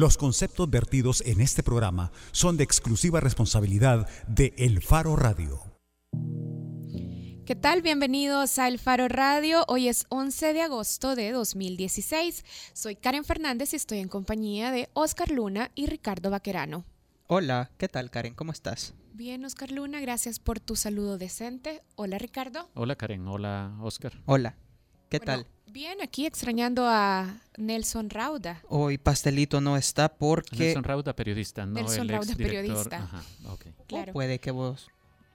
Los conceptos vertidos en este programa son de exclusiva responsabilidad de El Faro Radio. ¿Qué tal? Bienvenidos a El Faro Radio. Hoy es 11 de agosto de 2016. Soy Karen Fernández y estoy en compañía de Oscar Luna y Ricardo Vaquerano. Hola, ¿qué tal Karen? ¿Cómo estás? Bien, Oscar Luna, gracias por tu saludo decente. Hola, Ricardo. Hola, Karen. Hola, Oscar. Hola, ¿qué tal? Bien, aquí extrañando a Nelson Rauda. Hoy Pastelito no está porque... Nelson Rauda, periodista, no Nelson el Rauda, periodista. Ajá, ok. Claro. O puede que vos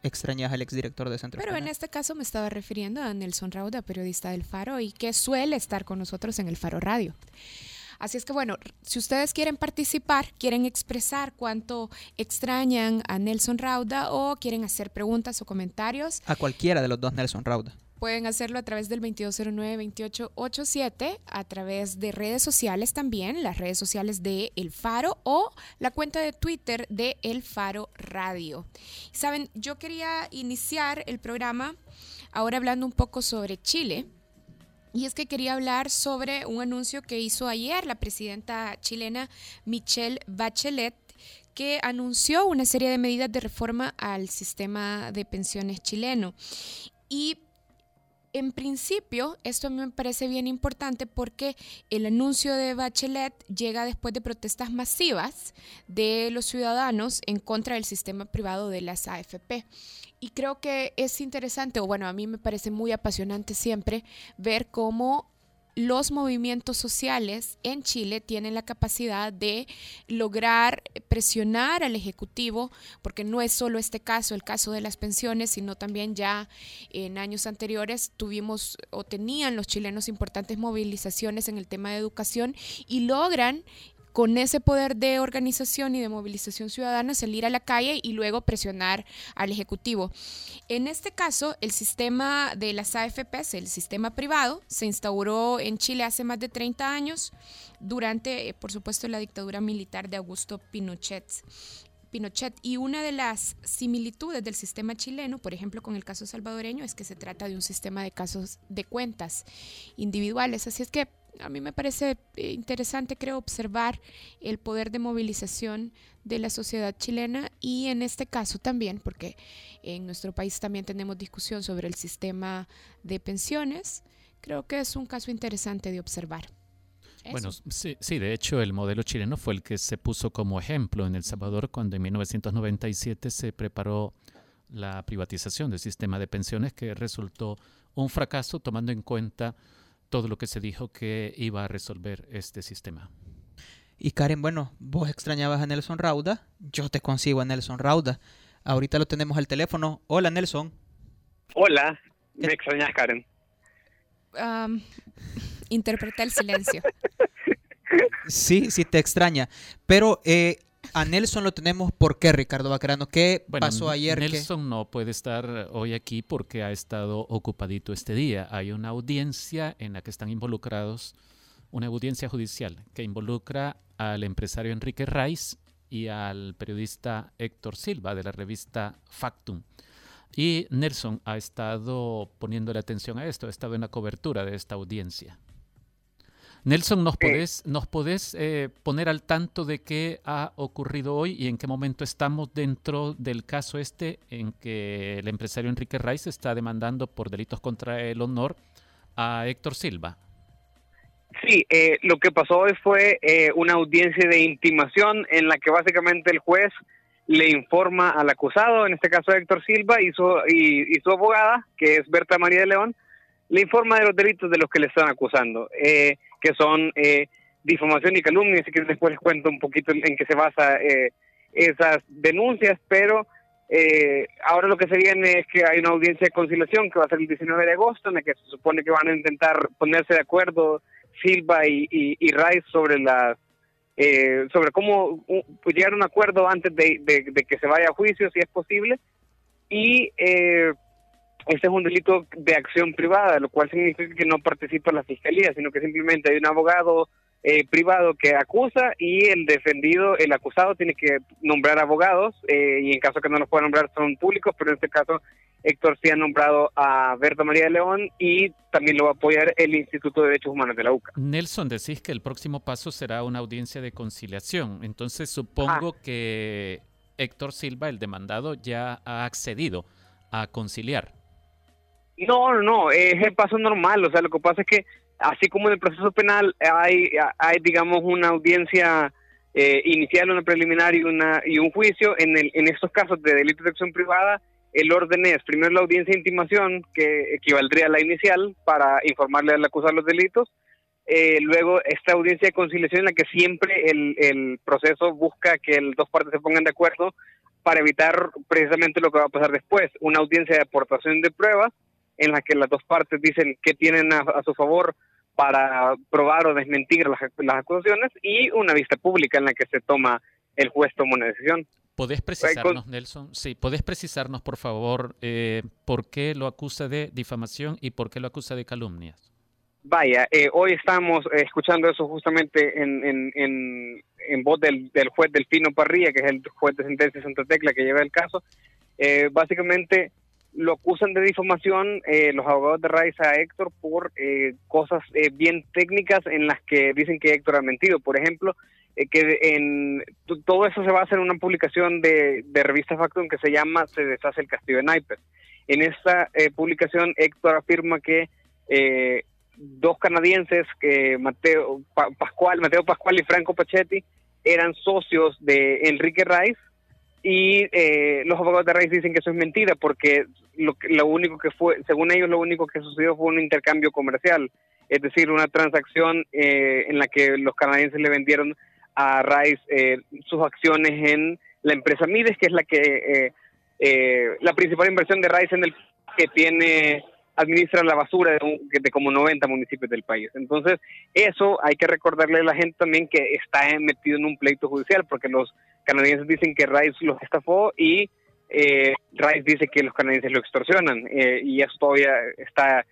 extrañas al exdirector de Centro Pero en este caso me estaba refiriendo a Nelson Rauda, periodista del Faro, y que suele estar con nosotros en el Faro Radio. Así es que bueno, si ustedes quieren participar, quieren expresar cuánto extrañan a Nelson Rauda o quieren hacer preguntas o comentarios, A cualquiera de los dos Nelson Rauda. Pueden hacerlo a través del 2209-2887, a través de redes sociales también, las redes sociales de El Faro o la cuenta de Twitter de El Faro Radio. Saben, yo quería iniciar el programa ahora hablando un poco sobre Chile. Y es que quería hablar sobre un anuncio que hizo ayer la presidenta chilena Michelle Bachelet, que anunció una serie de medidas de reforma al sistema de pensiones chileno. Y en principio, esto me parece bien importante porque el anuncio de Bachelet llega después de protestas masivas de los ciudadanos en contra del sistema privado de las AFP. Y creo que es interesante, o bueno, a mí me parece muy apasionante siempre ver cómo los movimientos sociales en Chile tienen la capacidad de lograr presionar al Ejecutivo, porque no es solo este caso, el caso de las pensiones, sino también ya en años anteriores tuvimos o tenían los chilenos importantes movilizaciones en el tema de educación y logran con ese poder de organización y de movilización ciudadana salir a la calle y luego presionar al Ejecutivo. En este caso, el sistema de las AFPs, el sistema privado, se instauró en Chile hace más de 30 años durante, eh, por supuesto, la dictadura militar de Augusto Pinochet. Pinochet. Y una de las similitudes del sistema chileno, por ejemplo, con el caso salvadoreño, es que se trata de un sistema de casos de cuentas individuales. Así es que a mí me parece eh, interesante, creo, observar el poder de movilización de la sociedad chilena y en este caso también, porque en nuestro país también tenemos discusión sobre el sistema de pensiones, creo que es un caso interesante de observar. Bueno, sí, sí, de hecho el modelo chileno fue el que se puso como ejemplo en El Salvador cuando en 1997 se preparó la privatización del sistema de pensiones que resultó un fracaso tomando en cuenta todo lo que se dijo que iba a resolver este sistema. Y Karen, bueno, vos extrañabas a Nelson Rauda, yo te consigo a Nelson Rauda. Ahorita lo tenemos al teléfono. Hola Nelson. Hola, me extrañas, Karen. Um, interpreta el silencio. Sí, sí te extraña. Pero eh, a Nelson lo tenemos ¿por qué, Ricardo Bacarano? ¿Qué Bueno, pasó ayer? que- Nelson no puede estar hoy aquí porque ha estado ocupadito este día. Hay una audiencia en la que están involucrados, una audiencia judicial que involucra al empresario Enrique Raiz y al periodista Héctor Silva de la revista Factum. Y Nelson ha estado poniéndole atención a esto, ha estado en la cobertura de esta audiencia. Nelson, ¿nos podés, nos podés eh, poner al tanto de qué ha ocurrido hoy y en qué momento estamos dentro del caso este en que el empresario Enrique Raiz está demandando por delitos contra el honor a Héctor Silva? Sí, eh, lo que pasó hoy fue eh, una audiencia de intimación en la que básicamente el juez le informa al acusado, en este caso Héctor Silva, y su, y, y su abogada, que es Berta María de León, le informa de los delitos de los que le están acusando, eh, que son eh, difamación y calumnia, así que después les cuento un poquito en qué se basa eh, esas denuncias, pero eh, ahora lo que se viene es que hay una audiencia de conciliación que va a ser el 19 de agosto, en la que se supone que van a intentar ponerse de acuerdo Silva y, y, y Rice sobre las eh, sobre cómo llegar a un acuerdo antes de, de, de, que se vaya a juicio, si es posible. Y eh, este es un delito de acción privada, lo cual significa que no participa la fiscalía, sino que simplemente hay un abogado eh, privado que acusa y el defendido, el acusado, tiene que nombrar abogados eh, y en caso que no los pueda nombrar son públicos, pero en este caso Héctor sí ha nombrado a Berta María de León y también lo va a apoyar el Instituto de Derechos Humanos de la UCA. Nelson, decís que el próximo paso será una audiencia de conciliación. Entonces supongo Ah. que Héctor Silva, el demandado, ya ha accedido a conciliar. No, no, no, es el paso normal. O sea, lo que pasa es que, así como en el proceso penal hay, hay digamos, una audiencia eh, inicial, una preliminar y, una, y un juicio, en, el, en estos casos de delito de acción privada, el orden es primero la audiencia de intimación, que equivaldría a la inicial, para informarle al acusado los delitos. Eh, luego, esta audiencia de conciliación en la que siempre el, el proceso busca que las dos partes se pongan de acuerdo para evitar precisamente lo que va a pasar después, una audiencia de aportación de pruebas en la que las dos partes dicen que tienen a, a su favor para probar o desmentir las, las, acusaciones y una vista pública en la que se toma, el juez toma una decisión. ¿Podés precisarnos, Nelson? Sí, ¿podés precisarnos, por favor, eh, por qué lo acusa de difamación y por qué lo acusa de calumnias? Vaya, eh, hoy estamos eh, escuchando eso justamente en, en, en, en voz del, del, juez Delfino Parrilla, que es el juez de sentencia de Santa Tecla que lleva el caso. Eh, básicamente lo acusan de difamación eh, los abogados de Raiz a Héctor por eh, cosas eh, bien técnicas en las que dicen que Héctor ha mentido. Por ejemplo, eh, que en todo eso se basa en una publicación de, de revista Factum que se llama Se deshace el castillo de naipes. En esta eh, publicación Héctor afirma que eh, dos canadienses, que Mateo pa Pascual, Mateo Pascual y Franco Pachetti, eran socios de Enrique Rice y eh, los abogados de Rice dicen que eso es mentira porque lo, lo único que fue, según ellos, lo único que sucedió fue un intercambio comercial, es decir, una transacción eh, en la que los canadienses le vendieron a Rice eh, sus acciones en la empresa Mides, que es la que eh, eh, la principal inversión de Rice en el que tiene administra la basura de, un, de, como 90 municipios del país. Entonces, eso hay que recordarle a la gente también que está metido en un pleito judicial, porque los canadienses dicen que Rice los estafó y eh, Rice dice que los canadienses lo extorsionan, eh, y eso todavía está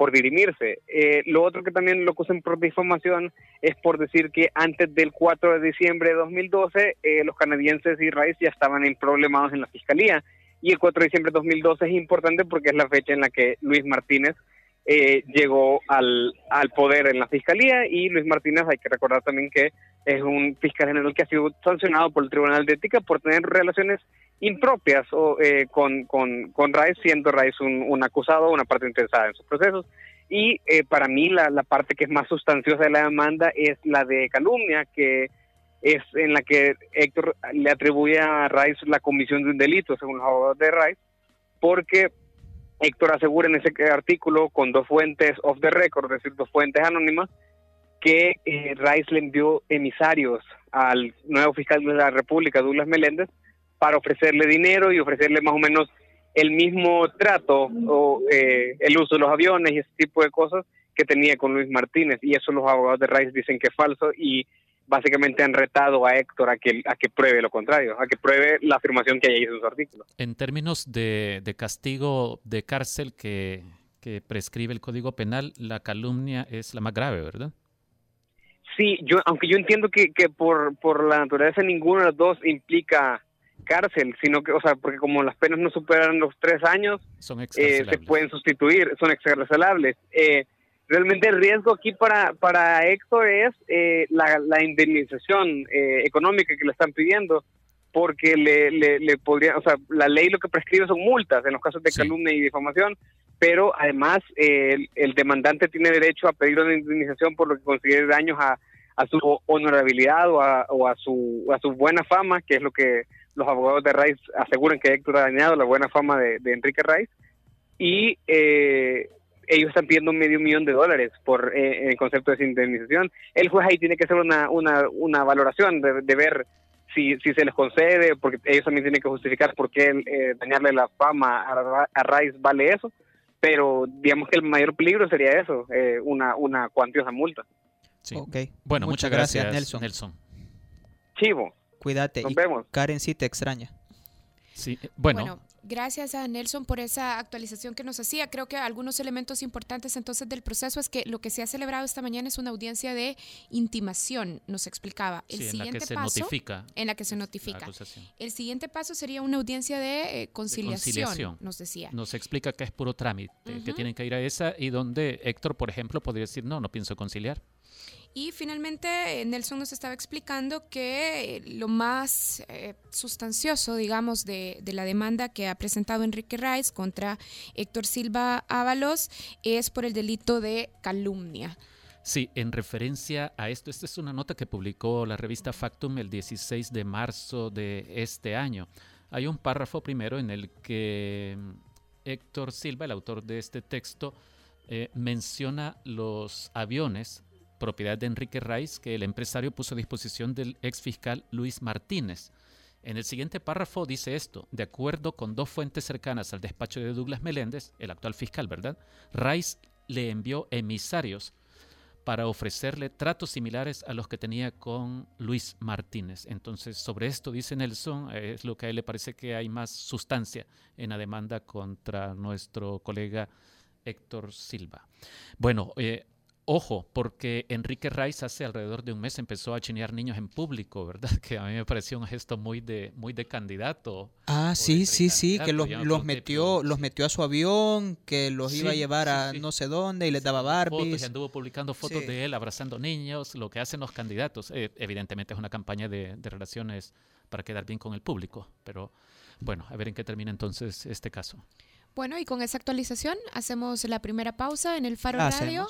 por dirimirse. Eh, lo otro que también lo acusan por difamación es por decir que antes del 4 de diciembre de 2012 eh, los canadienses y Rice ya estaban problemados en la fiscalía. Y el 4 de diciembre de 2012 es importante porque es la fecha en la que Luis Martínez eh, llegó al, al poder en la fiscalía y Luis Martínez hay que recordar también que es un fiscal general que ha sido sancionado por el Tribunal de Ética por tener relaciones impropias o, eh, con, con, con Rice, siendo Rice un, un, acusado, una parte interesada en sus procesos. Y eh, para mí la, la, parte que es más sustanciosa de la demanda es la de calumnia, que es en la que Héctor le atribuye a Rice la comisión de un delito, según los abogados de Rice, porque Héctor asegura en ese artículo con dos fuentes off the record, es decir, dos fuentes anónimas, que eh, Rice le envió emisarios al nuevo fiscal de la República, Douglas Meléndez, para ofrecerle dinero y ofrecerle más o menos el mismo trato o eh, el uso de los aviones y ese tipo de cosas que tenía con Luis Martínez. Y eso los abogados de Rice dicen que es falso y básicamente han retado a Héctor a que, a que pruebe lo contrario, a que pruebe la afirmación que hay en sus artículos. En términos de, de castigo de cárcel que, que prescribe el Código Penal, la calumnia es la más grave, ¿verdad? Sí, yo, aunque yo entiendo que, que por, por la naturaleza ninguno de los dos implica cárcel, sino que, o sea, porque como las penas no superan los tres años, son eh, se pueden sustituir, son excarcelables. Eh, realmente el riesgo aquí para, para Héctor es eh, la, la, indemnización eh, económica que le están pidiendo, porque le, le, le podría, o sea, la ley lo que prescribe son multas en los casos de sí. calumnia y difamación, pero además eh, el, el, demandante tiene derecho a pedir una indemnización por lo que considere daños a, a su honorabilidad o a, o a, su, a su buena fama, que es lo que los abogados de Rice aseguran que Héctor ha dañado la buena fama de, de Enrique Rice, y eh, ellos están pidiendo medio millón de dólares por eh, el concepto de indemnización. El juez ahí tiene que hacer una, una, una valoración de, de ver si, si se les concede, porque ellos también tienen que justificar por qué eh, dañarle la fama a, a Rice vale eso, pero digamos que el mayor peligro sería eso, eh, una, una cuantiosa multa. Sí. Ok. Bueno, muchas, muchas gracias, gracias, Nelson. Nelson. Chivo. Cuídate. Nos y vemos. Karen sí te extraña. Sí, bueno, bueno Gracias a Nelson por esa actualización que nos hacía. Creo que algunos elementos importantes entonces del proceso es que lo que se ha celebrado esta mañana es una audiencia de intimación, nos explicaba. El siguiente en la que se notifica. En la que se notifica. El siguiente paso sería una audiencia de, eh, conciliación, nos decía. Nos explica que es puro trámite, que tienen que ir a esa y donde Héctor, por ejemplo, podría decir, no, no pienso conciliar. Y finalmente, eh, Nelson nos estaba explicando que eh, lo más eh, sustancioso, digamos, de, la demanda que ha presentado Enrique Rice contra Héctor Silva Ábalos es por el delito de calumnia. Sí, en referencia a esto, esta es una nota que publicó la revista Factum el 16 de marzo de este año. Hay un párrafo primero en el que Héctor Silva, el autor de este texto, menciona los aviones propiedad de Enrique Rice, que el empresario puso a disposición del ex fiscal Luis Martínez. En el siguiente párrafo dice esto, de acuerdo con dos fuentes cercanas al despacho de Douglas Meléndez, el actual fiscal, ¿verdad? Rice le envió emisarios para ofrecerle tratos similares a los que tenía con Luis Martínez. Entonces, sobre esto, dice Nelson, es lo que a él le parece que hay más sustancia en la demanda contra nuestro colega Héctor Silva. Bueno, eh, Ojo, porque Enrique Rice hace alrededor de un mes empezó a chinear niños en público, ¿verdad? Que a mí me pareció un gesto muy de, muy de candidato. Ah, sí, sí, sí, que los, metió, los metió a su avión, que los iba a llevar a no sé dónde y les daba Barbies. y anduvo publicando fotos de él abrazando niños, lo que hacen los candidatos. Eh, evidentemente es una campaña de, de relaciones para quedar bien con el público, pero bueno, a ver en qué termina entonces este caso. Bueno, y con esa actualización hacemos la primera pausa en el Faro Radio.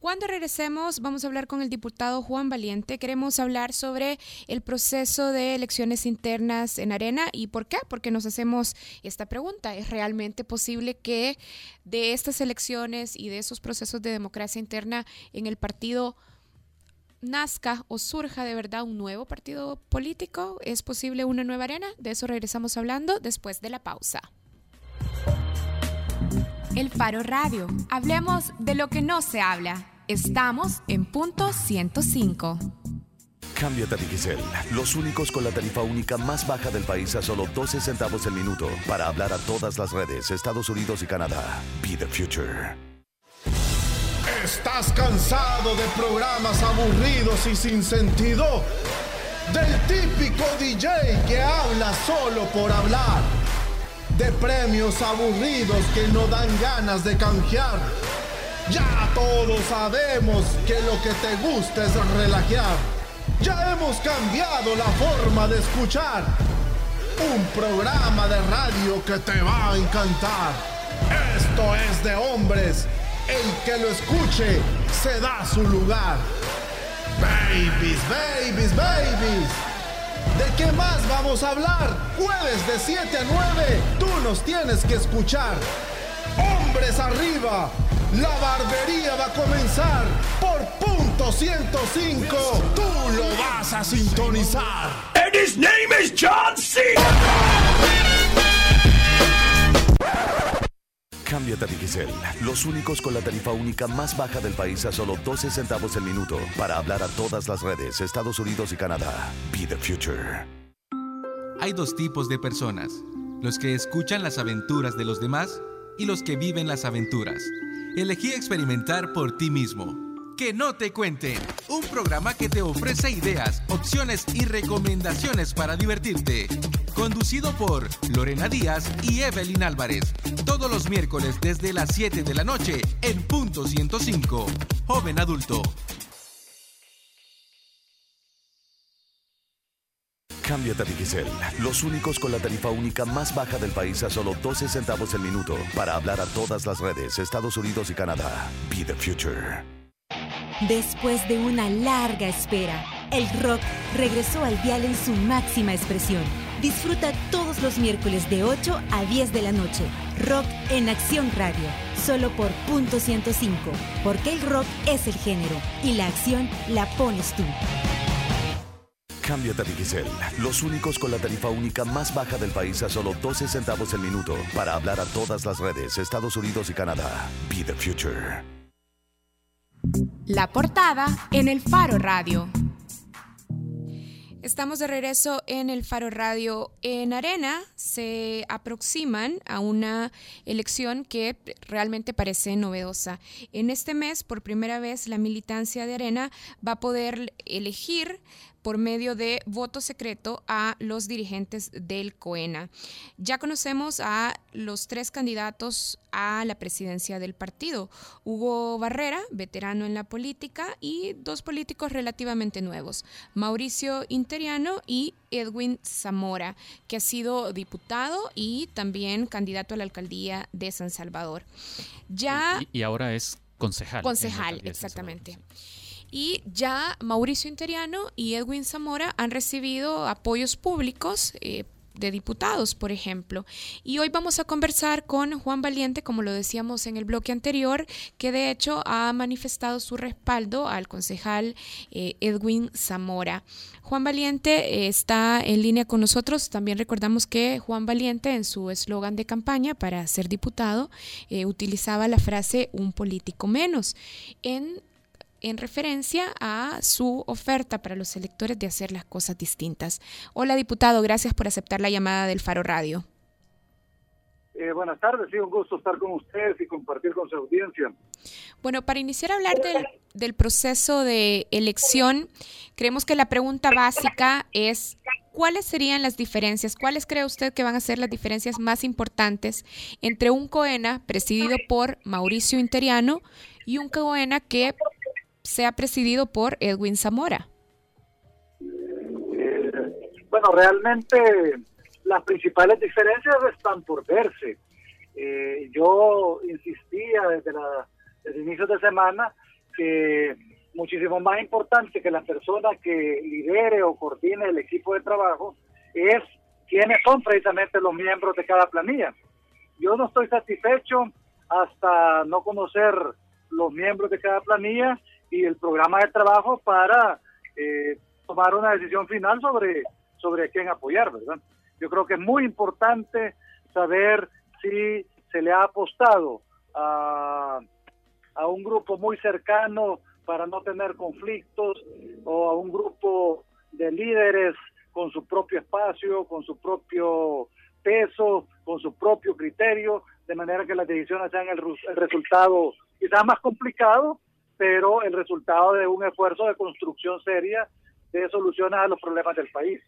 Cuando regresemos vamos a hablar con el diputado Juan Valiente. Queremos hablar sobre el proceso de elecciones internas en Arena y por qué, porque nos hacemos esta pregunta. ¿Es realmente posible que de estas elecciones y de esos procesos de democracia interna en el partido nazca o surja de verdad un nuevo partido político? ¿Es posible una nueva arena? De eso regresamos hablando después de la pausa. El Faro Radio. Hablemos de lo que no se habla. Estamos en punto 105. Cámbiate a Digicel, los únicos con la tarifa única más baja del país a solo 12 centavos el minuto para hablar a todas las redes, Estados Unidos y Canadá. Be the future. ¿Estás cansado de programas aburridos y sin sentido? Del típico DJ que habla solo por hablar de premios aburridos que no dan ganas de canjear. Ya todos sabemos que lo que te gusta es relajar. Ya hemos cambiado la forma de escuchar. Un programa de radio que te va a encantar. Esto es de hombres. El que lo escuche se da su lugar. Babies, babies, babies. ¿De qué más vamos a hablar? Jueves de 7 a 9, tú nos tienes que escuchar. Hombres arriba, la barbería va a comenzar por punto 105. Tú lo vas a sintonizar. And his name is John C. Cámbiate a Digicel, los únicos con la tarifa única más baja del país a solo 12 centavos el minuto para hablar a todas las redes, Estados Unidos y Canadá. Be the future. Hay dos tipos de personas, los que escuchan las aventuras de los demás y los que viven las aventuras. Elegí experimentar por ti mismo. Que no te cuenten. Un programa que te ofrece ideas, opciones y recomendaciones para divertirte. Conducido por Lorena Díaz y Evelyn Álvarez. Todos los miércoles desde las 7 de la noche en punto 105. Joven adulto. Cámbiate a Digicel, los únicos con la tarifa única más baja del país a solo 12 centavos el minuto para hablar a todas las redes, Estados Unidos y Canadá. Be the future. Después de una larga espera, el rock regresó al dial en su máxima expresión. Disfruta todos los miércoles de 8 a 10 de la noche. Rock en Acción Radio, solo por punto 105, porque el rock es el género y la acción la pones tú. Cámbiate a Digicel, los únicos con la tarifa única más baja del país a solo 12 centavos el minuto para hablar a todas las redes, Estados Unidos y Canadá. Be the future. La portada en el Faro Radio. Estamos de regreso en el Faro Radio. En Arena se aproximan a una elección que realmente parece novedosa. En este mes, por primera vez, la militancia de Arena va a poder elegir por medio de voto secreto a los dirigentes del COENA. Ya conocemos a los tres candidatos a la presidencia del partido. Hugo Barrera, veterano en la política, y dos políticos relativamente nuevos, Mauricio Interiano y Edwin Zamora, que ha sido diputado y también candidato a la alcaldía de San Salvador. Ya y, ahora es concejal. Concejal, exactamente. Y ya Mauricio Interiano y Edwin Zamora han recibido apoyos públicos. Eh, de diputados, por ejemplo. Y hoy vamos a conversar con Juan Valiente, como lo decíamos en el bloque anterior, que de hecho ha manifestado su respaldo al concejal eh, Edwin Zamora. Juan Valiente eh, está en línea con nosotros. También recordamos que Juan Valiente en su eslogan de campaña para ser diputado utilizaba la frase un político menos. En en referencia a su oferta para los electores de hacer las cosas distintas. Hola, diputado, gracias por aceptar la llamada del Faro Radio. Eh, buenas tardes, sí, un gusto estar con ustedes y compartir con su audiencia. Bueno, para iniciar a hablar del, del proceso de elección, creemos que la pregunta básica es ¿cuáles serían las diferencias? ¿Cuáles cree usted que van a ser las diferencias más importantes entre un COENA presidido por Mauricio Interiano y un COENA que sea presidido por Edwin Zamora? Eh, bueno, realmente las principales diferencias están por verse. Eh, yo insistía desde, la, inicios de semana que muchísimo más importante que la persona que lidere o coordine el equipo de trabajo es quiénes son precisamente los miembros de cada planilla. Yo no estoy satisfecho hasta no conocer los miembros de cada planilla y el programa de trabajo para eh, tomar una decisión final sobre, sobre quién apoyar, ¿verdad? Yo creo que es muy importante saber si se le ha apostado a, a un grupo muy cercano para no tener conflictos o a un grupo de líderes con su propio espacio, con su propio peso, con su propio criterio, de manera que las decisiones sean el, el resultado quizás más complicado, pero el resultado de un esfuerzo de construcción seria de soluciones a los problemas del país.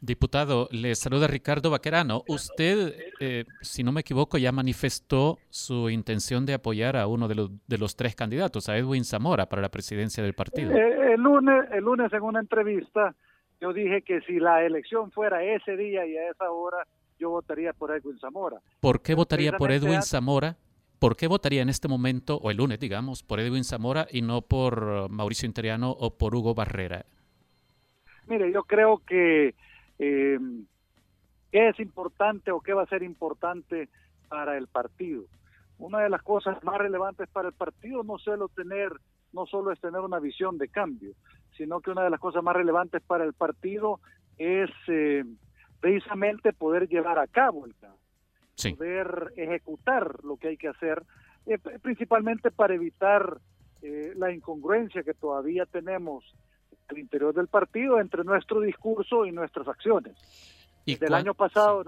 Diputado, le saluda Ricardo Vaquerano. Usted, eh, si no me equivoco, ya manifestó su intención de apoyar a uno de los, de los tres candidatos, a Edwin Zamora, para la presidencia del partido. Eh, el, lunes, el lunes, en una entrevista, yo dije que si la elección fuera ese día y a esa hora, yo votaría por Edwin Zamora. ¿Por qué votaría por Edwin Zamora? ¿Por qué votaría en este momento, o el lunes, digamos, por Edwin Zamora y no por Mauricio Interiano o por Hugo Barrera? Mire, yo creo que eh, es importante o qué va a ser importante para el partido. Una de las cosas más relevantes para el partido no solo tener no solo es tener una visión de cambio, sino que una de las cosas más relevantes para el partido es eh, precisamente poder llevar a cabo el cambio poder ejecutar lo que hay que hacer, eh, principalmente para evitar eh, la incongruencia que todavía tenemos al interior del partido entre nuestro discurso y nuestras acciones. desde el año pasado,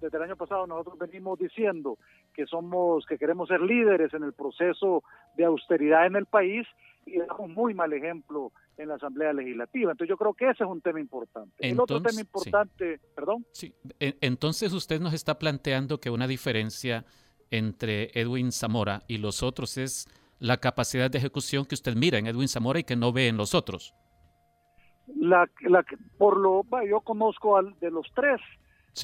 desde el año pasado nosotros venimos diciendo que somos, que queremos ser líderes en el proceso de austeridad en el país y damos muy mal ejemplo en la Asamblea Legislativa. Entonces yo creo que ese es un tema importante. el otro tema importante, perdón. Sí. Entonces usted nos está planteando que una diferencia entre Edwin Zamora y los otros es la capacidad de ejecución que usted mira en Edwin Zamora y que no ve en los otros. La, la por lo yo conozco al de los tres,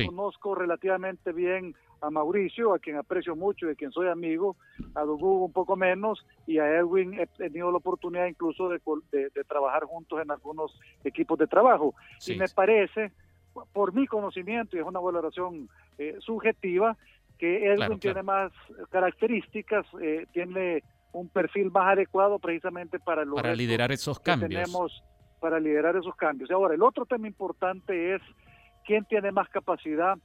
conozco relativamente bien a Mauricio, a quien aprecio mucho y de quien soy amigo, a Dugu un poco menos, y a Edwin he tenido la oportunidad incluso de, trabajar juntos en algunos equipos de trabajo. Y me parece, por mi conocimiento, y es una valoración eh, subjetiva, que Edwin tiene más características, eh, tiene un perfil más adecuado precisamente para, para liderar esos cambios. Tenemos para liderar esos cambios. Ahora, el otro tema importante es quién tiene más capacidad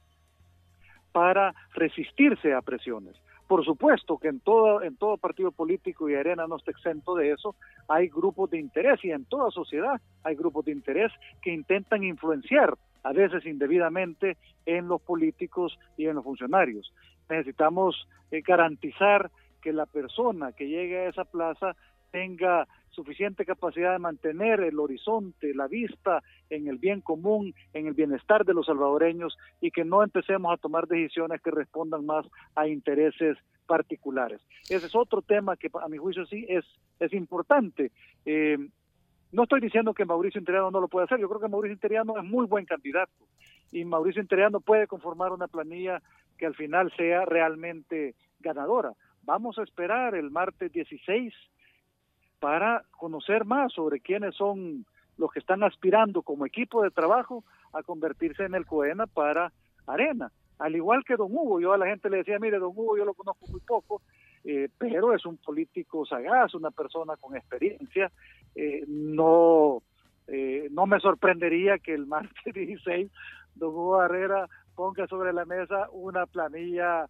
para resistirse a presiones. por supuesto que en todo, en todo partido político y Arena no está exento de eso, hay grupos de interés y en toda sociedad hay grupos de interés que intentan influenciar a veces indebidamente en los políticos y en los funcionarios. Necesitamos eh, garantizar que la persona que llegue a esa plaza tenga suficiente capacidad de mantener el horizonte, la vista en el bien común, en el bienestar de los salvadoreños y que no empecemos a tomar decisiones que respondan más a intereses particulares. Ese es otro tema que a mi juicio sí es, es importante. Eh, no estoy diciendo que Mauricio Interiano no lo puede hacer, yo creo que Mauricio Interiano es muy buen candidato y Mauricio Interiano puede conformar una planilla que al final sea realmente ganadora. Vamos a esperar el martes 16 para conocer más sobre quiénes son los que están aspirando como equipo de trabajo a convertirse en el COENA para Arena. Al igual que don Hugo, yo a la gente le decía, mire, don Hugo yo lo conozco muy poco, eh, pero es un político sagaz, una persona con experiencia. Eh, no, eh, no me sorprendería que el martes 16 don Hugo Barrera ponga sobre la mesa una planilla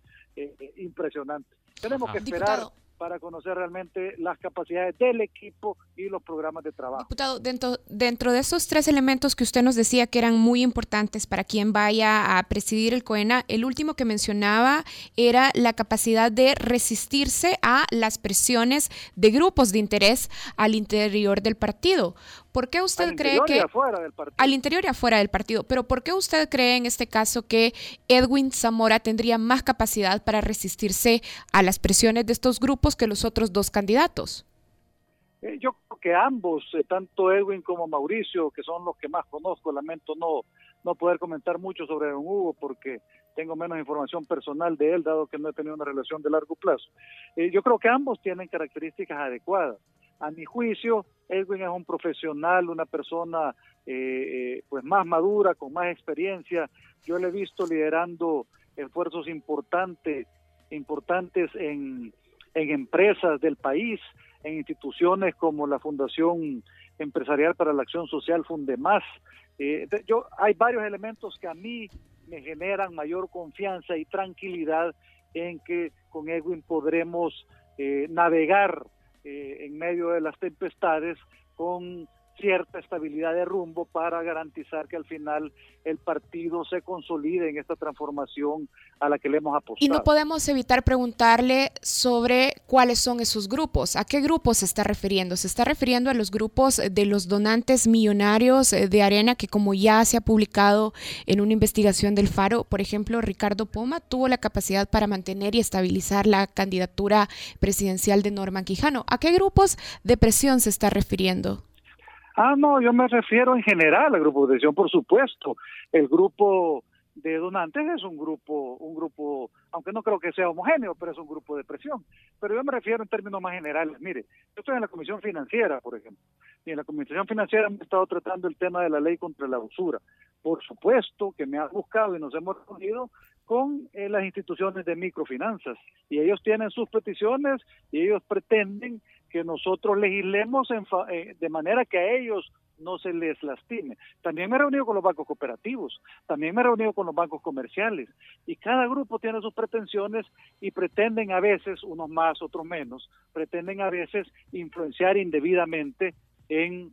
impresionante. Tenemos que esperar para conocer realmente las capacidades del equipo y los programas de trabajo. Diputado, dentro, dentro de esos tres elementos que usted nos decía que eran muy importantes para quien vaya a presidir el COENA, el último que mencionaba era la capacidad de resistirse a las presiones de grupos de interés al interior del partido. ¿Por qué usted cree que al interior y afuera del partido? Pero ¿por qué usted cree en este caso que Edwin Zamora tendría más capacidad para resistirse a las presiones de estos grupos que los otros dos candidatos? Eh, yo creo que ambos, eh, tanto Edwin como Mauricio, que son los que más conozco, lamento no no poder comentar mucho sobre don Hugo porque tengo menos información personal de él, dado que no he tenido una relación de largo plazo. Eh, yo creo que ambos tienen características adecuadas a mi juicio, Edwin es un profesional, una persona eh, eh, pues más madura, con más experiencia. Yo le he visto liderando esfuerzos importantes, importantes en, empresas del país, en instituciones como la Fundación Empresarial para la Acción Social Fundemás. Eh, yo, hay varios elementos que a mí me generan mayor confianza y tranquilidad en que con Edwin podremos eh, navegar eh, en medio de las tempestades con cierta estabilidad de rumbo para garantizar que al final el partido se consolide en esta transformación a la que le hemos apostado. Y no podemos evitar preguntarle sobre cuáles son esos grupos. ¿A qué grupos se está refiriendo? ¿Se está refiriendo a los grupos de los donantes millonarios eh, de arena que como ya se ha publicado en una investigación del Faro, por ejemplo, Ricardo Poma tuvo la capacidad para mantener y estabilizar la candidatura presidencial de Norman Quijano? ¿A qué grupos de presión se está refiriendo? Ah, no, yo me refiero en general al grupo de presión, por supuesto. El grupo de donantes es un grupo, un grupo, aunque no creo que sea homogéneo, pero es un grupo de presión. Pero yo me refiero en términos más generales. Mire, yo estoy en la Comisión Financiera, por ejemplo, y en la Comisión Financiera hemos estado tratando el tema de la ley contra la usura. Por supuesto que me han buscado y nos hemos reunido con eh, las instituciones de microfinanzas y ellos tienen sus peticiones y ellos pretenden que nosotros legislemos eh, de manera que a ellos no se les lastime. También me he reunido con los bancos cooperativos, también me he reunido con los bancos comerciales y cada grupo tiene sus pretensiones y pretenden a veces, unos más, otros menos, pretenden a veces influenciar indebidamente en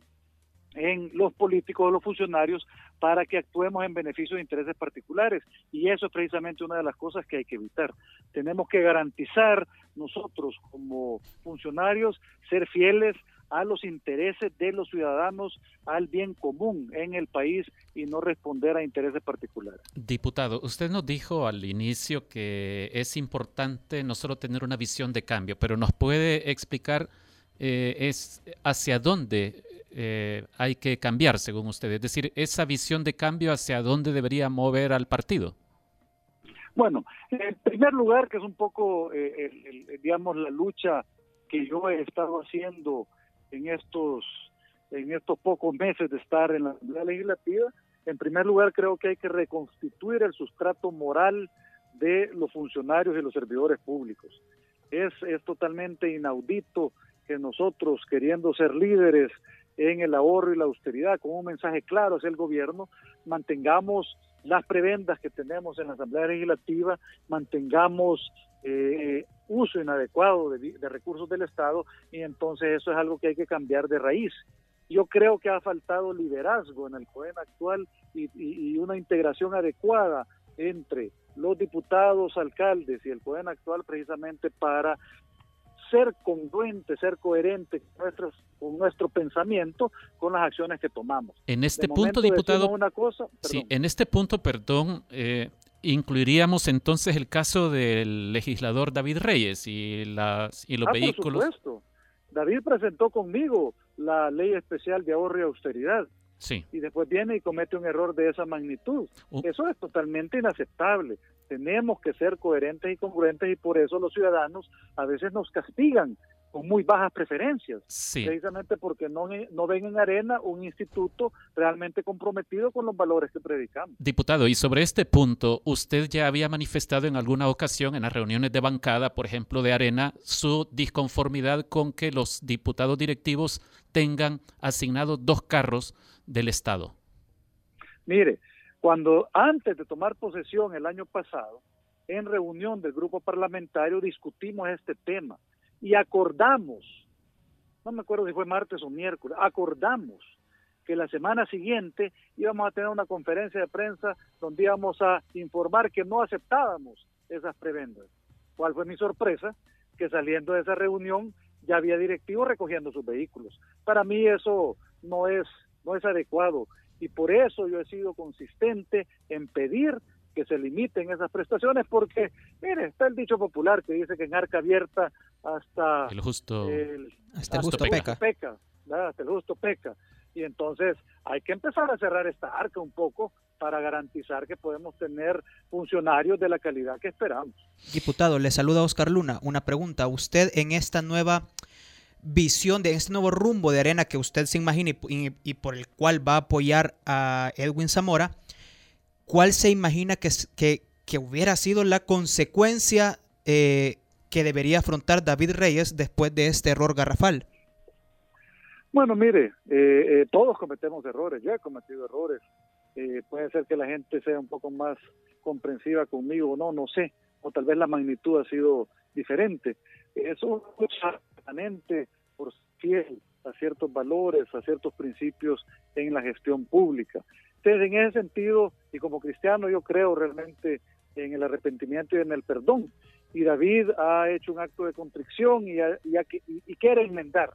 en los políticos o los funcionarios para que actuemos en beneficio de intereses particulares. Y eso es precisamente una de las cosas que hay que evitar. Tenemos que garantizar nosotros como funcionarios ser fieles a los intereses de los ciudadanos, al bien común en el país y no responder a intereses particulares. Diputado, usted nos dijo al inicio que es importante no solo tener una visión de cambio, pero nos puede explicar eh, es hacia dónde eh, hay que cambiar, según usted? Es decir, esa visión de cambio hacia dónde debería mover al partido. Bueno, en primer lugar, que es un poco, eh, digamos, la lucha que yo he estado haciendo en estos, en estos pocos meses de estar en la Asamblea Legislativa, en primer lugar creo que hay que reconstituir el sustrato moral de los funcionarios y los servidores públicos. Es, es totalmente inaudito que nosotros, queriendo ser líderes en el ahorro y la austeridad, con un mensaje claro hacia el gobierno, mantengamos las prebendas que tenemos en la Asamblea Legislativa, mantengamos eh, uso inadecuado de, recursos del Estado y entonces eso es algo que hay que cambiar de raíz. Yo creo que ha faltado liderazgo en el poder actual y, una integración adecuada entre los diputados, alcaldes y el poder actual precisamente para ser congruente, ser coherente con, nuestros, con nuestro pensamiento, con las acciones que tomamos. En este punto, diputado, una cosa, sí, en este punto, perdón, eh, incluiríamos entonces el caso del legislador David Reyes y, las, y los ah, vehículos. Por supuesto. David presentó conmigo la ley especial de ahorro y austeridad. Sí. Y después viene y comete un error de esa magnitud. Uh. Eso es totalmente inaceptable. Tenemos que ser coherentes y congruentes y por eso los ciudadanos a veces nos castigan con muy bajas preferencias, precisamente porque no, no ven en Arena un instituto realmente comprometido con los valores que predicamos. Diputado, y sobre este punto, usted ya había manifestado en alguna ocasión en las reuniones de bancada, por ejemplo, de Arena, su disconformidad con que los diputados directivos tengan asignados dos carros del Estado. Mire, cuando antes de tomar posesión el año pasado, en reunión del grupo parlamentario discutimos este tema y acordamos, no me acuerdo si fue martes o miércoles, acordamos que la semana siguiente íbamos a tener una conferencia de prensa donde íbamos a informar que no aceptábamos esas prebendas. ¿Cuál fue mi sorpresa? Que saliendo de esa reunión ya había directivos recogiendo sus vehículos. Para mí eso no es, no es adecuado y por eso yo he sido consistente en pedir que se limiten esas prestaciones porque, mire, está el dicho popular que dice que en arca abierta hasta el justo, hasta el justo peca. hasta el justo peca. Y entonces hay que empezar a cerrar esta arca un poco para garantizar que podemos tener funcionarios de la calidad que esperamos. Diputado, le saluda Oscar Luna. Una pregunta. ¿Usted en esta nueva visión, de este nuevo rumbo de arena que usted se imagina y por el cual va a apoyar a Edwin Zamora, ¿cuál se imagina que, que, hubiera sido la consecuencia eh, que debería afrontar David Reyes después de este error garrafal? Bueno, mire, eh, eh, todos cometemos errores, yo he cometido errores. puede ser que la gente sea un poco más comprensiva conmigo o no, no sé, o tal vez la magnitud ha sido diferente. Eso es permanente por fiel a ciertos valores, a ciertos principios en la gestión pública. Entonces, en ese sentido, y como cristiano, yo creo realmente en el arrepentimiento y en el perdón. Y David ha hecho un acto de contrición y, y, quiere enmendar.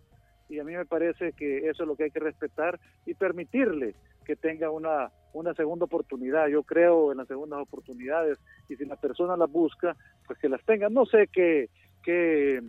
Y a mí me parece que eso es lo que hay que respetar y permitirle que tenga una, una segunda oportunidad. Yo creo en las segundas oportunidades y si la persona las busca, pues que las tenga. No sé qué, qué,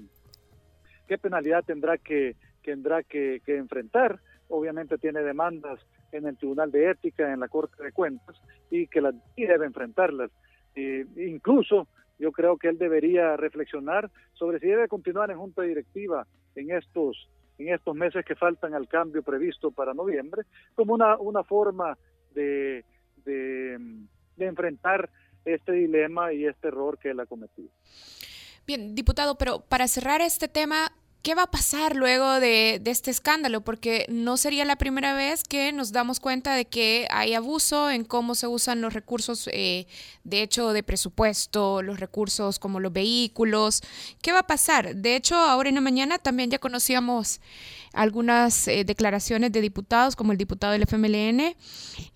qué penalidad tendrá que, tendrá que, enfrentar. Obviamente tiene demandas en el Tribunal de Ética, en la Corte de Cuentas, y que las debe enfrentarlas. incluso yo creo que él debería reflexionar sobre si debe continuar en junta directiva en estos en estos meses que faltan al cambio previsto para noviembre, como una, una forma de, de, de enfrentar este dilema y este error que él ha cometido. Bien, diputado, pero para cerrar este tema, ¿Qué va a pasar luego de, este escándalo? Porque no sería la primera vez que nos damos cuenta de que hay abuso en cómo se usan los recursos, eh, de hecho, de presupuesto, los recursos como los vehículos. ¿Qué va a pasar? De hecho, ahora en la mañana también ya conocíamos algunas eh, declaraciones de diputados, como el diputado del FMLN,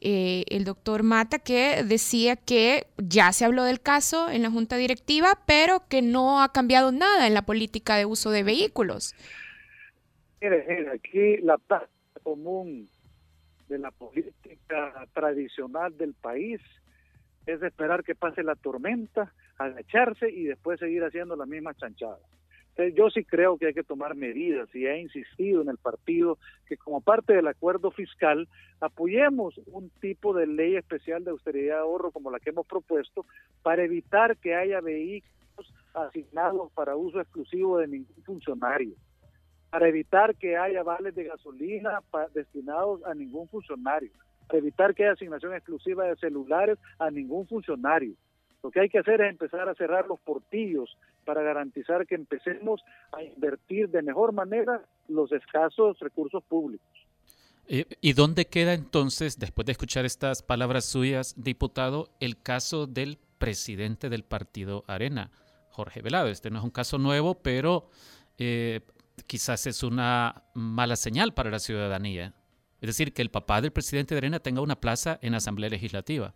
eh, el doctor Mata, que decía que ya se habló del caso en la junta directiva, pero que no ha cambiado nada en la política de uso de vehículos. Mire, aquí la práctica común de la política tradicional del país es esperar que pase la tormenta, agacharse y después seguir haciendo las mismas chanchadas yo sí creo que hay que tomar medidas y he insistido en el partido que como parte del acuerdo fiscal apoyemos un tipo de ley especial de austeridad y ahorro como la que hemos propuesto para evitar que haya vehículos asignados para uso exclusivo de ningún funcionario, para evitar que haya vales de gasolina destinados a ningún funcionario, para evitar que haya asignación exclusiva de celulares a ningún funcionario lo que hay que hacer es empezar a cerrar los portillos para garantizar que empecemos a invertir de mejor manera los escasos recursos públicos. Eh, ¿Y dónde queda entonces, después de escuchar estas palabras suyas, diputado, el caso del presidente del partido Arena, Jorge Velado? Este no es un caso nuevo, pero eh, quizás es una mala señal para la ciudadanía. Es decir, que el papá del presidente de Arena tenga una plaza en Asamblea Legislativa.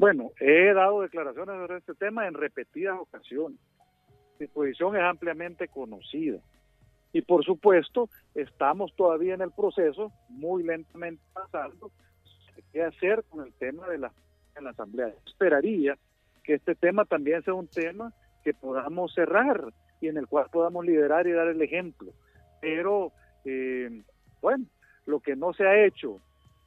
Bueno, he dado declaraciones sobre este tema en repetidas ocasiones. Mi posición es ampliamente conocida. Y por supuesto, estamos todavía en el proceso, muy lentamente pasando, qué hacer con el tema de la, la Asamblea. Esperaría que este tema también sea un tema que podamos cerrar y en el cual podamos liderar y dar el ejemplo. Pero, eh, bueno, lo que no se ha hecho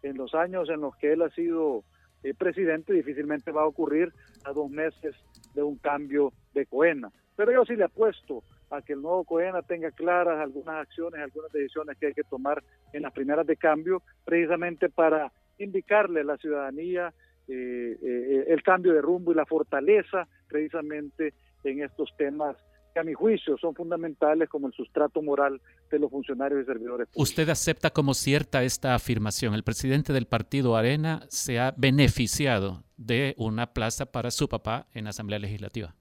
en los años en los que él ha sido eh, presidente difícilmente va a ocurrir a dos meses de un cambio de Coena. Pero yo sí le apuesto a que el nuevo COENA tenga claras algunas acciones, algunas decisiones que hay que tomar en las primeras de cambio, precisamente para indicarle a la ciudadanía eh, eh, el cambio de rumbo y la fortaleza precisamente en estos temas que a mi juicio son fundamentales como el sustrato moral de los funcionarios y servidores públicos. ¿Usted acepta como cierta esta afirmación? El presidente del partido Arena se ha beneficiado de una plaza para su papá en la Asamblea Legislativa.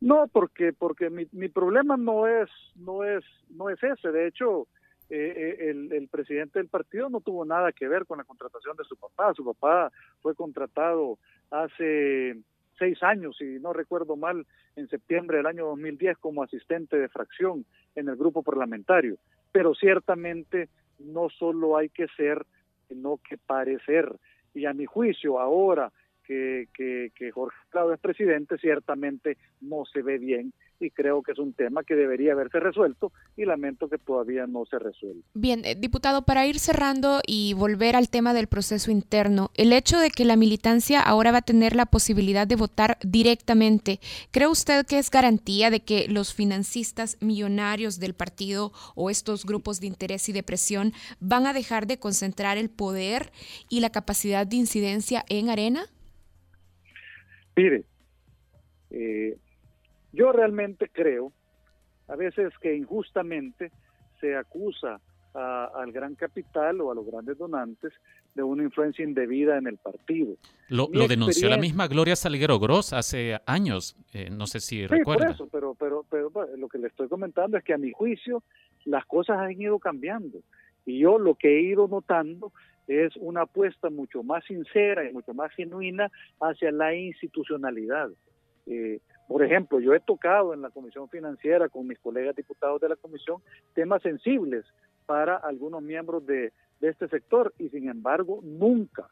No, porque porque mi, mi problema no es no es no es ese. De hecho, eh, eh, el, el, presidente del partido no tuvo nada que ver con la contratación de su papá. Su papá fue contratado hace seis años, si no recuerdo mal, en septiembre del año 2010 como asistente de fracción en el grupo parlamentario. Pero ciertamente no solo hay que ser, sino que parecer. Y a mi juicio, ahora que, que, que Jorge Claudio es presidente, ciertamente no se ve bien y creo que es un tema que debería haberse resuelto y lamento que todavía no se resuelve. Bien, eh, diputado, para ir cerrando y volver al tema del proceso interno, el hecho de que la militancia ahora va a tener la posibilidad de votar directamente, ¿cree usted que es garantía de que los financistas millonarios del partido o estos grupos de interés y de presión van a dejar de concentrar el poder y la capacidad de incidencia en Arena? Mire, eh, yo realmente creo, a veces que injustamente se acusa a, al gran capital o a los grandes donantes de una influencia indebida en el partido. Lo, lo denunció la misma Gloria Salguero Gross hace años, eh, no sé si sí, recuerda. Por eso, pero, pero, pero bueno, lo que le estoy comentando es que a mi juicio las cosas han ido cambiando. Y yo lo que he ido notando es una apuesta mucho más sincera y mucho más genuina hacia la institucionalidad. Eh, por ejemplo, yo he tocado en la Comisión Financiera con mis colegas diputados de la Comisión temas sensibles para algunos miembros de, de este sector y sin embargo nunca,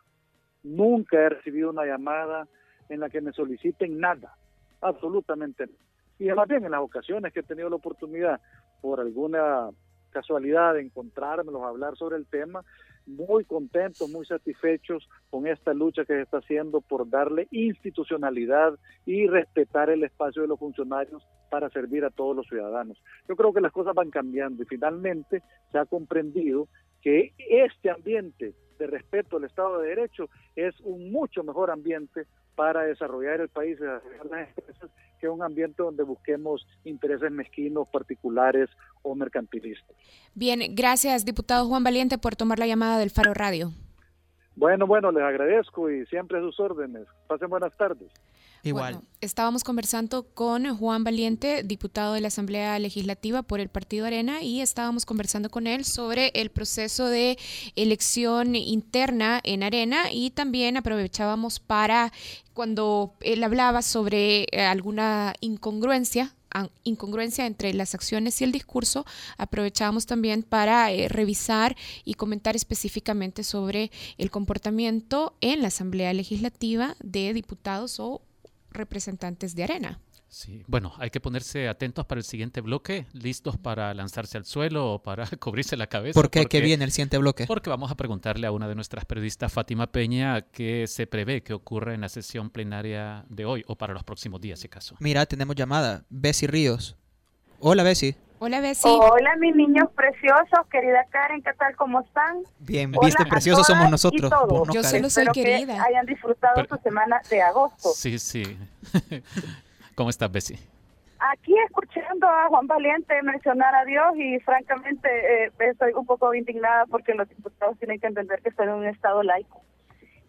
nunca he recibido una llamada en la que me soliciten nada, absolutamente nada. Y además bien, en las ocasiones que he tenido la oportunidad, por alguna casualidad, de encontrármelos, hablar sobre el tema, muy contentos, muy satisfechos con esta lucha que se está haciendo por darle institucionalidad y respetar el espacio de los funcionarios para servir a todos los ciudadanos. Yo creo que las cosas van cambiando y finalmente se ha comprendido que este ambiente de respeto al Estado de Derecho es un mucho mejor ambiente para desarrollar el país desarrollar las empresas que un ambiente donde busquemos intereses mezquinos, particulares o mercantilistas. Bien, gracias, diputado Juan Valiente, por tomar la llamada del Faro Radio. Bueno, bueno, les agradezco y siempre a sus órdenes. Pasen buenas tardes. Igual. Bueno, estábamos conversando con Juan Valiente, diputado de la Asamblea Legislativa por el Partido Arena, y estábamos conversando con él sobre el proceso de elección interna en Arena y también aprovechábamos para, cuando él hablaba sobre eh, alguna incongruencia, incongruencia entre las acciones y el discurso, aprovechamos también para eh, revisar y comentar específicamente sobre el comportamiento en la Asamblea Legislativa de diputados o representantes de arena. Sí, bueno, hay que ponerse atentos para el siguiente bloque, listos para lanzarse al suelo o para cubrirse la cabeza. ¿Por qué? Porque, ¿Qué viene el siguiente bloque? Porque vamos a preguntarle a una de nuestras periodistas, Fátima Peña, qué se prevé que ocurra en la sesión plenaria de hoy o para los próximos días, si acaso. Mira, tenemos llamada. Bessie Ríos. Hola, Bessie. Hola, Bessie. Hola, mis niños preciosos. Querida Karen, ¿qué tal? ¿Cómo están? Bien, viste, preciosos somos nosotros. No, Yo solo soy Espero querida. Que hayan disfrutado Pero- su semana de agosto. Sí, sí. ¿Cómo estás, Bessie? Aquí escuchando a Juan Valiente mencionar a Dios y francamente eh, estoy un poco indignada porque los diputados tienen que entender que están en un estado laico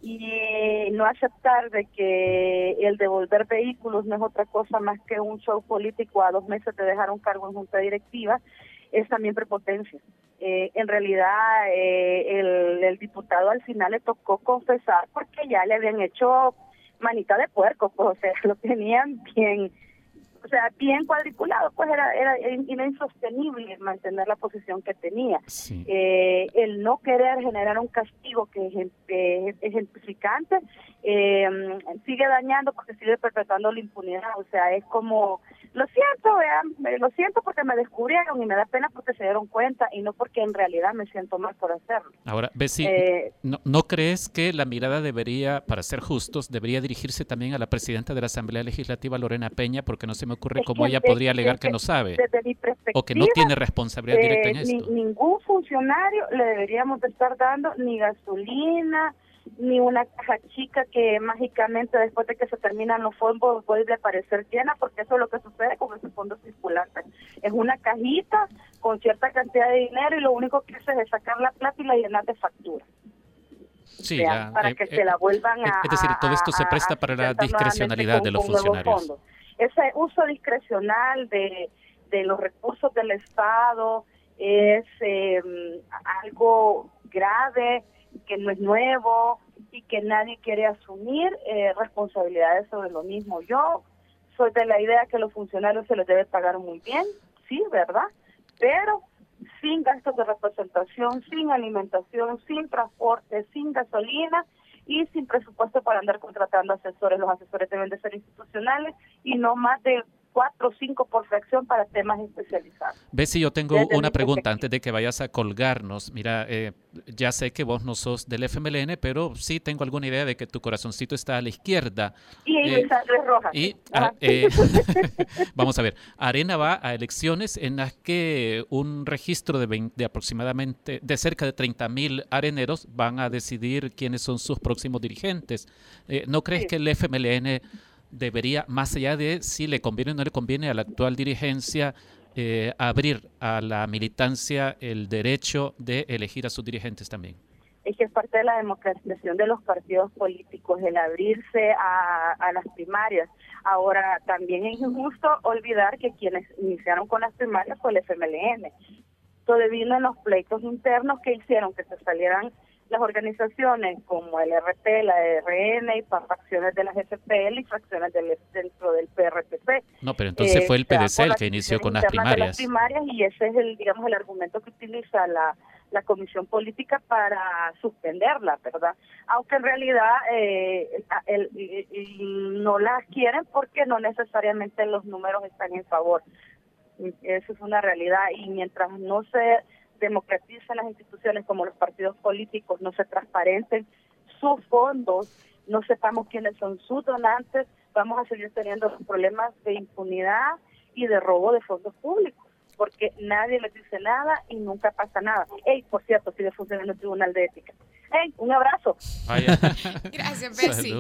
y no aceptar de que el devolver vehículos no es otra cosa más que un show político a dos meses de dejar un cargo en junta directiva es también prepotencia. Eh, en realidad eh, el, el, diputado al final le tocó confesar porque ya le habían hecho manita de puerco, pues, o sea, lo tenían bien o sea, bien cuadriculado, pues era, era, era insostenible mantener la posición que tenía. Eh, el no querer generar un castigo que es ejemplificante eh, sigue dañando porque sigue perpetuando la impunidad. O sea, es como, lo siento, vean, lo siento porque me descubrieron y me da pena porque se dieron cuenta y no porque en realidad me siento mal por hacerlo. Ahora, Bessie, eh, ¿no, ¿no crees que la mirada debería, para ser justos, debería dirigirse también a la presidenta de la Asamblea Legislativa, Lorena Peña, porque no se me ocurre cómo ella podría alegar que no sabe o que no tiene responsabilidad directa en esto. ningún funcionario le deberíamos estar dando ni gasolina, ni una caja chica que mágicamente después de que se terminan los fondos vuelve a parecer llena, porque eso es lo que sucede con esos fondos circulantes. Es una cajita con cierta cantidad de dinero y lo único que hace es sacar la plata y la llenar de facturas. Sí, para eh, que eh, se la vuelvan a... Es decir, todo esto se presta para la discrecionalidad de los funcionarios ese uso discrecional de, de los recursos del Estado es em, algo grave, que no es nuevo y que nadie quiere asumir eh, responsabilidades sobre lo mismo. Yo soy de la idea que los funcionarios se les debe pagar muy bien, sí, ¿verdad? Pero sin gastos de representación, sin alimentación, sin transporte, sin gasolina y sin presupuesto para andar contratando asesores. Los asesores deben de ser institucionales y no más de cuatro o cinco por fracción para temas especializados. Ves si yo tengo una pregunta antes de que vayas a colgarnos. Mira, eh, ya sé que vos no sos del FMLN, pero sí tengo alguna idea de que tu corazoncito está a la izquierda. Y eh, roja. Y, ah, eh, vamos a ver, Arena va a elecciones en las que un registro de, de aproximadamente, de cerca de 30 mil areneros van a decidir quiénes son sus próximos dirigentes. Eh, ¿No crees que el FMLN debería, más allá de si le conviene o no le conviene a la actual dirigencia, eh, abrir a la militancia el derecho de elegir a sus dirigentes también? Es que es parte de la democratización de los partidos políticos, el abrirse a, las primarias. Ahora, también es injusto olvidar que quienes iniciaron con las primarias fue el FMLN. Todo vino en los pleitos internos que hicieron que se salieran las organizaciones como el RP, la RN y fracciones de las FPL y fracciones del, dentro del PRPP. No, pero entonces fue el eh, PDC el que inició con las primarias. primarias. Y ese es el, digamos, el argumento que utiliza la, la comisión política para suspenderla, ¿verdad? Aunque en realidad eh, el, no las quieren porque no necesariamente los números están en favor. Eso es una realidad y mientras no se democraticen las instituciones como los partidos políticos, no se transparenten sus fondos, no sepamos quiénes son sus donantes, vamos a seguir teniendo problemas de impunidad y de robo de fondos públicos, porque nadie les dice nada y nunca pasa nada. Ey, por cierto, sigue funcionando el Tribunal de Ética un abrazo. Gracias, Bessie.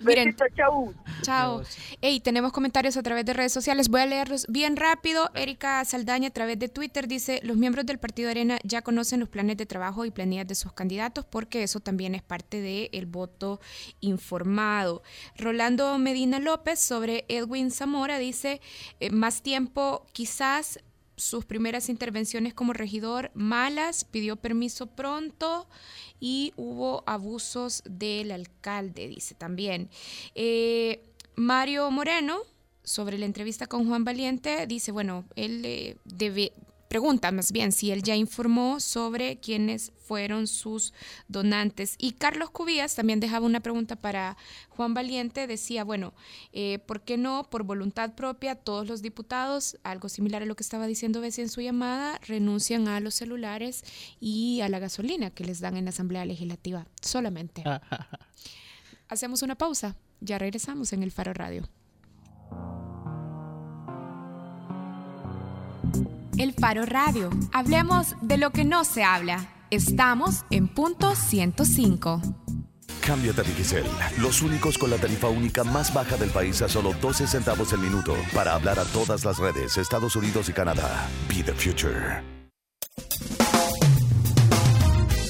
Miren, chau. Chao. Hey, tenemos comentarios a través de redes sociales. Voy a leerlos bien rápido. Erika Saldaña a través de Twitter dice, los miembros del Partido Arena ya conocen los planes de trabajo y planillas de sus candidatos porque eso también es parte del voto informado. Rolando Medina López sobre Edwin Zamora dice, eh, más tiempo quizás sus primeras intervenciones como regidor malas, pidió permiso pronto y hubo abusos del alcalde, dice también. Eh, Mario Moreno, sobre la entrevista con Juan Valiente, dice, bueno, él eh, debe, pregunta más bien si él ya informó sobre quiénes fueron sus donantes. Y Carlos Cubías también dejaba una pregunta para Juan Valiente, decía, bueno, eh, ¿por qué no, por voluntad propia, todos los diputados, algo similar a lo que estaba diciendo Bessie en su llamada, renuncian a los celulares y a la gasolina que les dan en la Asamblea Legislativa? Solamente. Hacemos una pausa, ya regresamos en el Faro Radio. El Faro Radio. Hablemos de lo que no se habla. Estamos en punto 105. Cámbiate a Digicel, los únicos con la tarifa única más baja del país a solo 12 centavos el minuto para hablar a todas las redes Estados Unidos y Canadá. Be the future.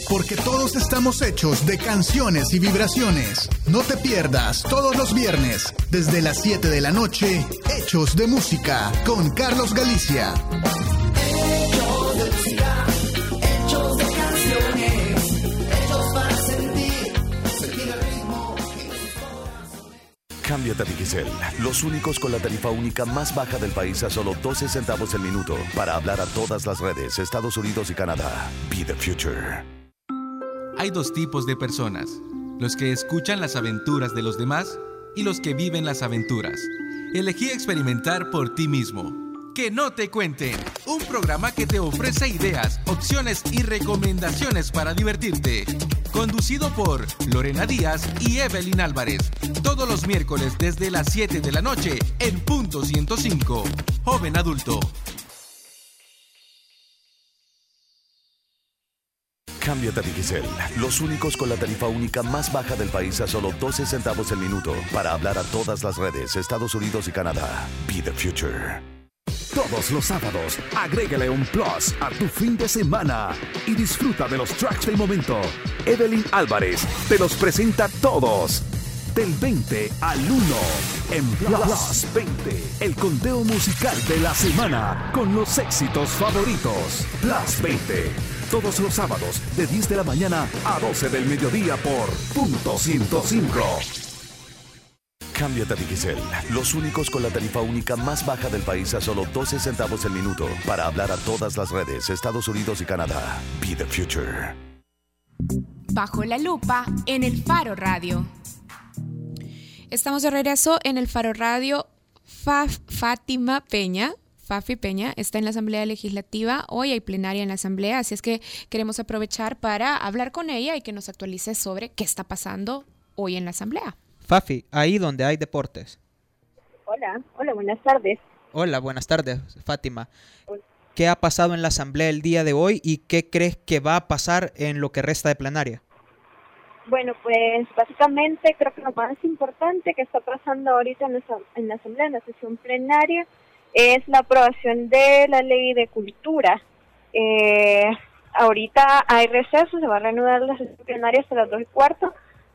Porque todos estamos hechos de canciones y vibraciones. No te pierdas todos los viernes, desde las 7 de la noche, Hechos de Música con Carlos Galicia. Hechos de música, hechos de canciones, hechos para sentir, sentir el ritmo. Cámbiate a Digicel, los únicos con la tarifa única más baja del país a solo 12 centavos el minuto para hablar a todas las redes Estados Unidos y Canadá. Be the future. Hay dos tipos de personas, los que escuchan las aventuras de los demás y los que viven las aventuras. Elegí experimentar por ti mismo. Que no te cuenten, un programa que te ofrece ideas, opciones y recomendaciones para divertirte. Conducido por Lorena Díaz y Evelyn Álvarez. Todos los miércoles desde las 7 de la noche en punto 105. Joven adulto. Cámbiate a Digicel, los únicos con la tarifa única más baja del país a solo 12 centavos el minuto para hablar a todas las redes Estados Unidos y Canadá. Be the future. Todos los sábados, agrégale un plus a tu fin de semana y disfruta de los tracks del momento. Evelyn Álvarez te los presenta todos. Del 20 al 1 en Plus 20, el conteo musical de la semana con los éxitos favoritos. Plus 20, todos los sábados de 10 de la mañana a 12 del mediodía por punto 105. Cámbiate a Digicel, los únicos con la tarifa única más baja del país a solo 12 centavos el minuto para hablar a todas las redes Estados Unidos y Canadá. Be the future. Bajo la lupa en el Faro Radio. Estamos de regreso en el Faro Radio. Fátima Peña, Fafi Peña, está en la Asamblea Legislativa. Hoy hay plenaria en la Asamblea, así es que queremos aprovechar para hablar con ella y que nos actualice sobre qué está pasando hoy en la Asamblea. Fafi, ahí donde hay deportes. Hola, hola, buenas tardes. Hola, buenas tardes, Fátima. ¿Qué ha pasado en la asamblea el día de hoy y qué crees que va a pasar en lo que resta de plenaria? Bueno, pues básicamente creo que lo más importante que está pasando ahorita en la, en la Asamblea, en la sesión plenaria, es la aprobación de la ley de cultura. Eh, ahorita hay receso, se va a reanudar la sesión plenaria hasta las dos y cuarto,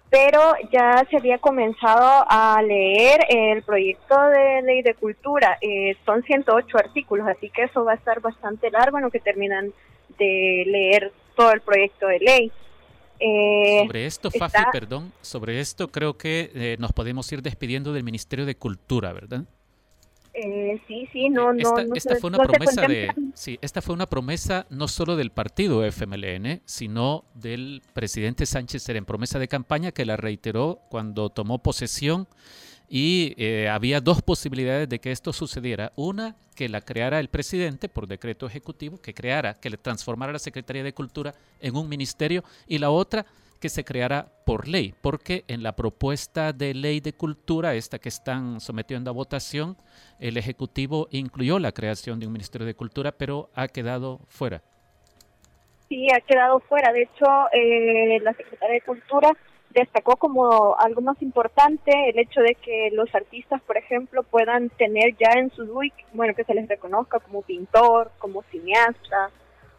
pero ya se había comenzado a leer el proyecto de ley de cultura. Eh, son 108 artículos, así que eso va a estar bastante largo en lo que terminan de leer todo el proyecto de ley. Eh, Sobre esto, está- Fafi, perdón, sobre esto creo que eh, nos podemos ir despidiendo del Ministerio de Cultura, ¿verdad? Eh, sí, sí, no, no, Esta, no esta se- fue una no promesa de, sí, esta fue una promesa no solo del partido FMLN, sino del presidente Sánchez en promesa de campaña que la reiteró cuando tomó posesión y eh, había dos posibilidades de que esto sucediera. Una, que la creara el presidente por decreto ejecutivo, que creara, que le transformara la Secretaría de Cultura en un ministerio, y la otra, que se creara por ley, porque en la propuesta de ley de cultura, esta que están sometiendo a votación, el Ejecutivo incluyó la creación de un Ministerio de Cultura, pero ha quedado fuera. Sí, ha quedado fuera. De hecho, eh, la Secretaría de Cultura destacó como algo más importante el hecho de que los artistas, por ejemplo, puedan tener ya en su DUIC, bueno, que se les reconozca como pintor, como cineasta,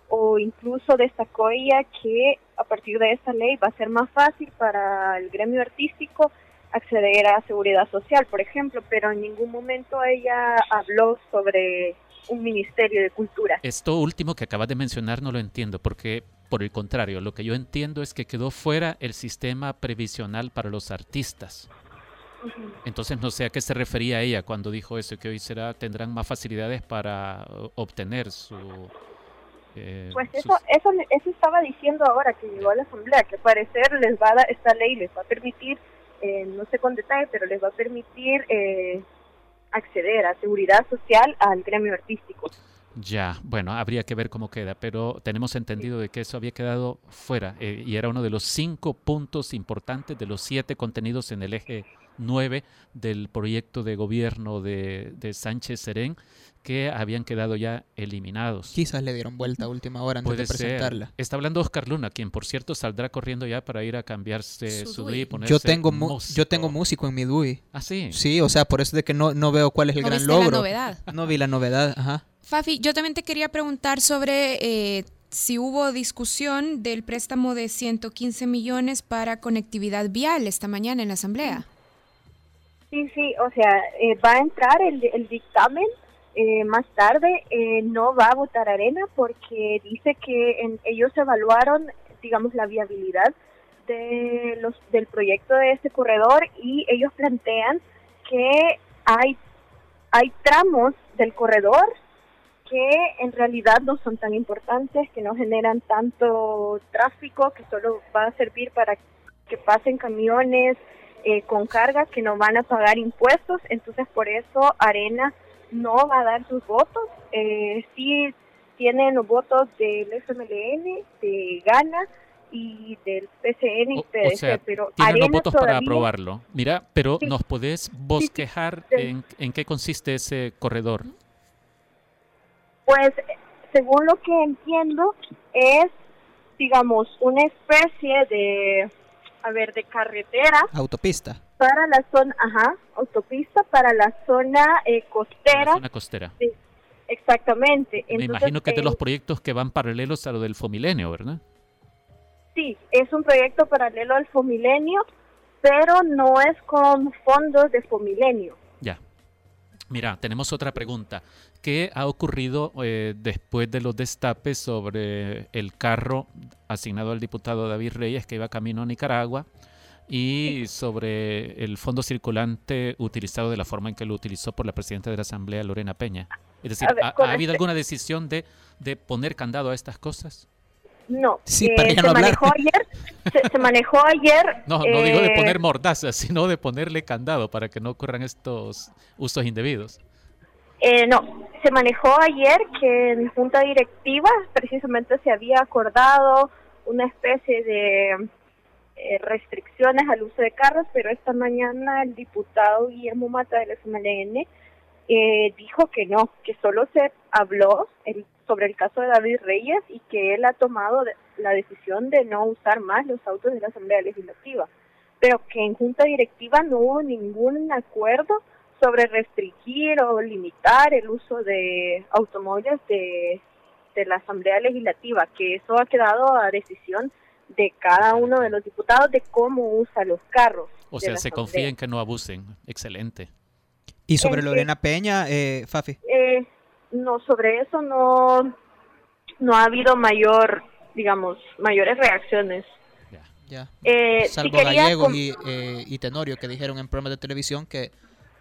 o incluso destacó ella que a partir de esta ley va a ser más fácil para el gremio artístico acceder a seguridad social, por ejemplo, pero en ningún momento ella habló sobre un ministerio de cultura. Esto último que acabas de mencionar no lo entiendo, porque por el contrario, lo que yo entiendo es que quedó fuera el sistema previsional para los artistas. Entonces no sé a qué se refería ella cuando dijo eso, que hoy será tendrán más facilidades para obtener su... eh, Pues sus- eso, eso, eso estaba diciendo ahora que llegó a la asamblea, que al parecer les va a dar, esta ley les va a permitir, eh, no sé con detalle, pero les va a permitir eh, acceder a seguridad social al gremio artístico. Ya, bueno, habría que ver cómo queda, pero tenemos entendido de que eso había quedado fuera eh, y era uno de los cinco puntos importantes de los siete contenidos en el eje 9 del proyecto de gobierno de, de Sánchez Serén que habían quedado ya eliminados. Quizás le dieron vuelta a última hora antes de ser. presentarla. Está hablando Oscar Luna, quien por cierto saldrá corriendo ya para ir a cambiarse Su su, DUI. DUI y ponerse Yo tengo, yo tengo músico en mi DUI. Ah, sí. Sí, o sea, por eso de que no, no veo cuál es el ¿No gran viste la logro. novedad? No vi la novedad, ajá. Fafi, yo también te quería preguntar sobre eh, si hubo discusión del préstamo de 115 millones para conectividad vial esta mañana en la Asamblea. Sí, sí, o sea, eh, va a entrar el, el dictamen eh, más tarde, eh, no va a votar Arena porque dice que en- ellos evaluaron, digamos, la viabilidad de los, del proyecto de este corredor y ellos plantean que hay, hay tramos del corredor que en realidad no son tan importantes, que no generan tanto tráfico, que solo va a servir para que pasen camiones eh, con carga que no van a pagar impuestos, entonces por eso Arena no va a dar sus votos. Eh, sí tienen los votos del FMLN, de Gana y del PCN y o PDC, sea, pero tienen los Arena votos para aprobarlo. Mira, pero Sí. ¿nos podés bosquejar sí. en, en qué consiste ese corredor? Pues, según lo que entiendo, es, digamos, una especie de, a ver, de carretera Autopista. para la zona, ajá, autopista para la zona eh, costera. Zona costera. Sí, exactamente. Me Entonces, imagino que es de los proyectos que van paralelos a lo del Fomilenio, ¿verdad? Sí, es un proyecto paralelo al Fomilenio, pero no es con fondos de Fomilenio. Ya. Mira, tenemos otra pregunta. ¿Qué ha ocurrido eh, después de los destapes sobre el carro asignado al diputado David Reyes que iba camino a Nicaragua y sobre el fondo circulante utilizado de la forma en que lo utilizó por la presidenta de la Asamblea, Lorena Peña? Es decir, ver, ¿ha, habido este- alguna decisión de, de poner candado a estas cosas? No, Sí, eh, se no hablar. manejó ayer, se, se manejó ayer. No, no digo de eh, poner mordaza, sino de ponerle candado para que no ocurran estos usos indebidos. Eh, no, se manejó ayer que en junta directiva precisamente se había acordado una especie de eh, restricciones al uso de carros, pero esta mañana el diputado Guillermo Mata del FMLN eh, dijo que no, que solo se habló sobre el caso de David Reyes y que él ha tomado de- la decisión de no usar más los autos de la Asamblea Legislativa, pero que en junta directiva no hubo ningún acuerdo sobre restringir o limitar el uso de automóviles de, de la Asamblea Legislativa, que eso ha quedado a decisión de cada uno de los diputados de cómo usa los carros. O sea, se confía en que no abusen. Excelente. Y sobre Eh, Lorena Peña, eh, Fafi. Eh, no, sobre eso no, no ha habido mayor, digamos, mayores reacciones. Ya. Eh, sí Salvo quería Gallegos com- y, eh, y Tenorio que dijeron en programas de televisión que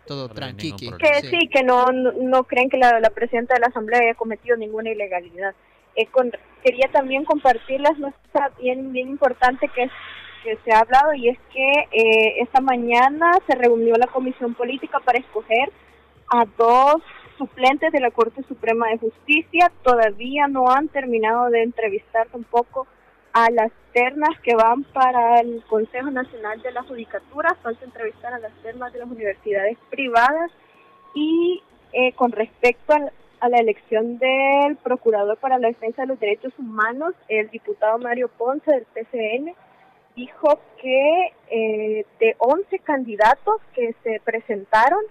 todo tranquiqui. que sí, que no, no, no creen que la, la presidenta de la Asamblea haya cometido ninguna ilegalidad. Eh, con- quería también compartirles nuestra bien, bien importante que, que se ha hablado y es que eh, esta mañana se reunió la Comisión Política para escoger a dos suplentes de la Corte Suprema de Justicia. Todavía no han terminado de entrevistar tampoco a las ternas que van para el Consejo Nacional de la Judicatura. Falta entrevistar a las ternas de las universidades privadas y eh, con respecto al- a, la elección del Procurador para la Defensa de los Derechos Humanos, el diputado Mario Ponce del PCN dijo que eh, de 11 candidatos que se presentaron,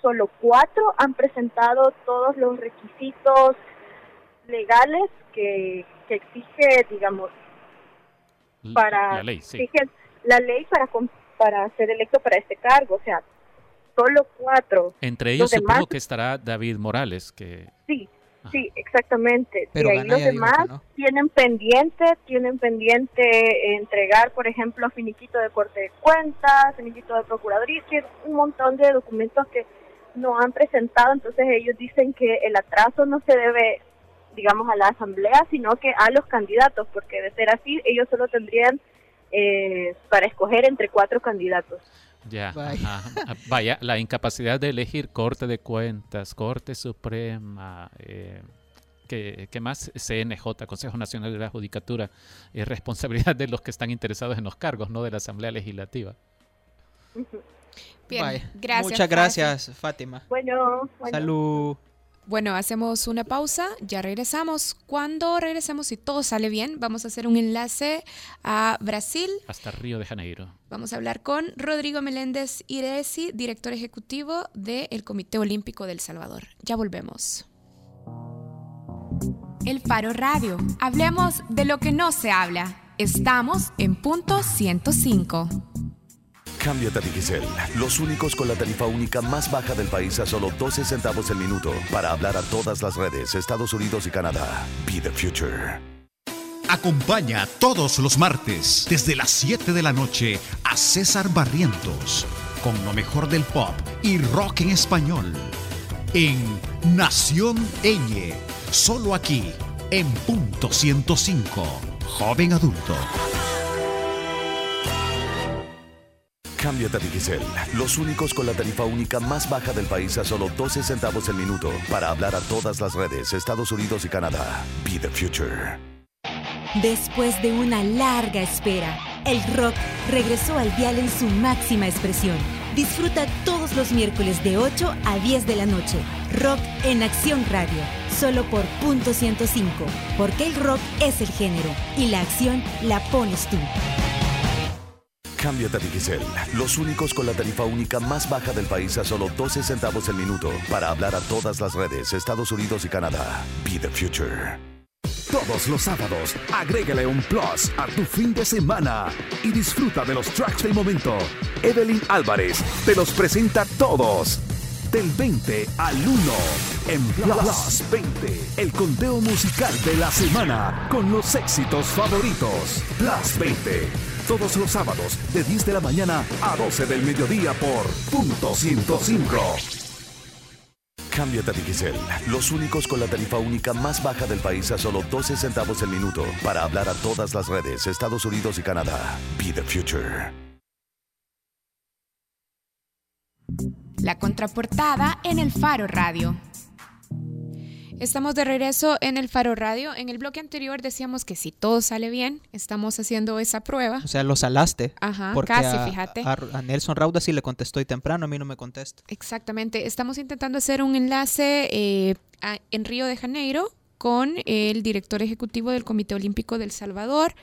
solo cuatro han presentado todos los requisitos legales que, que exige, digamos, para la ley, sí. exige la ley para para ser electo para este cargo, o sea, solo cuatro. Entre Los ellos demás- supongo que estará David Morales, que Sí, sí, exactamente. Pero y ahí los demás no. tienen pendiente, tienen pendiente entregar, por ejemplo, finiquito de corte de cuentas, finiquito de procuraduría, que es un montón de documentos que no han presentado, entonces ellos dicen que el atraso no se debe, digamos, a la asamblea, sino que a los candidatos, porque de ser así, ellos solo tendrían eh, para escoger entre cuatro candidatos. ya, ajá. Ah, vaya, la incapacidad de elegir Corte de Cuentas, Corte Suprema, eh, ¿Qué, qué más? CNJ, Consejo Nacional de la Judicatura, es responsabilidad de los que están interesados en los cargos, no de la Asamblea Legislativa. Bien, Vaya. gracias. Muchas Fátima. gracias, Fátima. Bueno, bueno. Salud. Bueno, hacemos una pausa, ya regresamos. Cuando regresemos, si todo sale bien, vamos a hacer un enlace a Brasil. Hasta Río de Janeiro. Vamos a hablar con Rodrigo Meléndez Iresi, director ejecutivo del Comité Olímpico del Salvador. Ya volvemos. El Faro Radio. Hablemos de lo que no se habla. Estamos en punto 105. Cámbiate a Digicel, los únicos con la tarifa única más baja del país a solo 12 centavos el minuto para hablar a todas las redes, Estados Unidos y Canadá. Be the future. Acompaña todos los martes desde las 7 de la noche a César Barrientos con lo mejor del pop y rock en español en Nación Eñe, solo aquí en punto 105, joven adulto. Cámbiate a Digicel, los únicos con la tarifa única más baja del país a solo 12 centavos el minuto para hablar a todas las redes, Estados Unidos y Canadá. Be the future. Después de una larga espera, el rock regresó al dial en su máxima expresión. Disfruta todos los miércoles de 8 a 10 de la noche. Rock en Acción Radio, solo por punto 105, porque el rock es el género y la acción la pones tú. Cámbiate a Digicel, los únicos con la tarifa única más baja del país a solo 12 centavos el minuto para hablar a todas las redes, Estados Unidos y Canadá. Be the future. Todos los sábados, agrégale un plus a tu fin de semana y disfruta de los tracks del momento. Evelyn Álvarez te los presenta todos. Del 20 al 1 en Plus 20, el conteo musical de la semana con los éxitos favoritos. Plus 20, todos los sábados de 10 de la mañana a 12 del mediodía por punto 105. Cámbiate a Digicel, los únicos con la tarifa única más baja del país a solo 12 centavos el minuto para hablar a todas las redes, Estados Unidos y Canadá. Be the future. La contraportada en el Faro Radio. Estamos de regreso en el Faro Radio. En el bloque anterior decíamos que si todo sale bien, estamos haciendo esa prueba. O sea, lo salaste. Ajá, porque casi, a, fíjate. A, a Nelson Rauda sí le contestó y temprano, a mí no me contesta. Exactamente. Estamos intentando hacer un enlace eh, a- en Río de Janeiro con el director ejecutivo del Comité Olímpico del Salvador,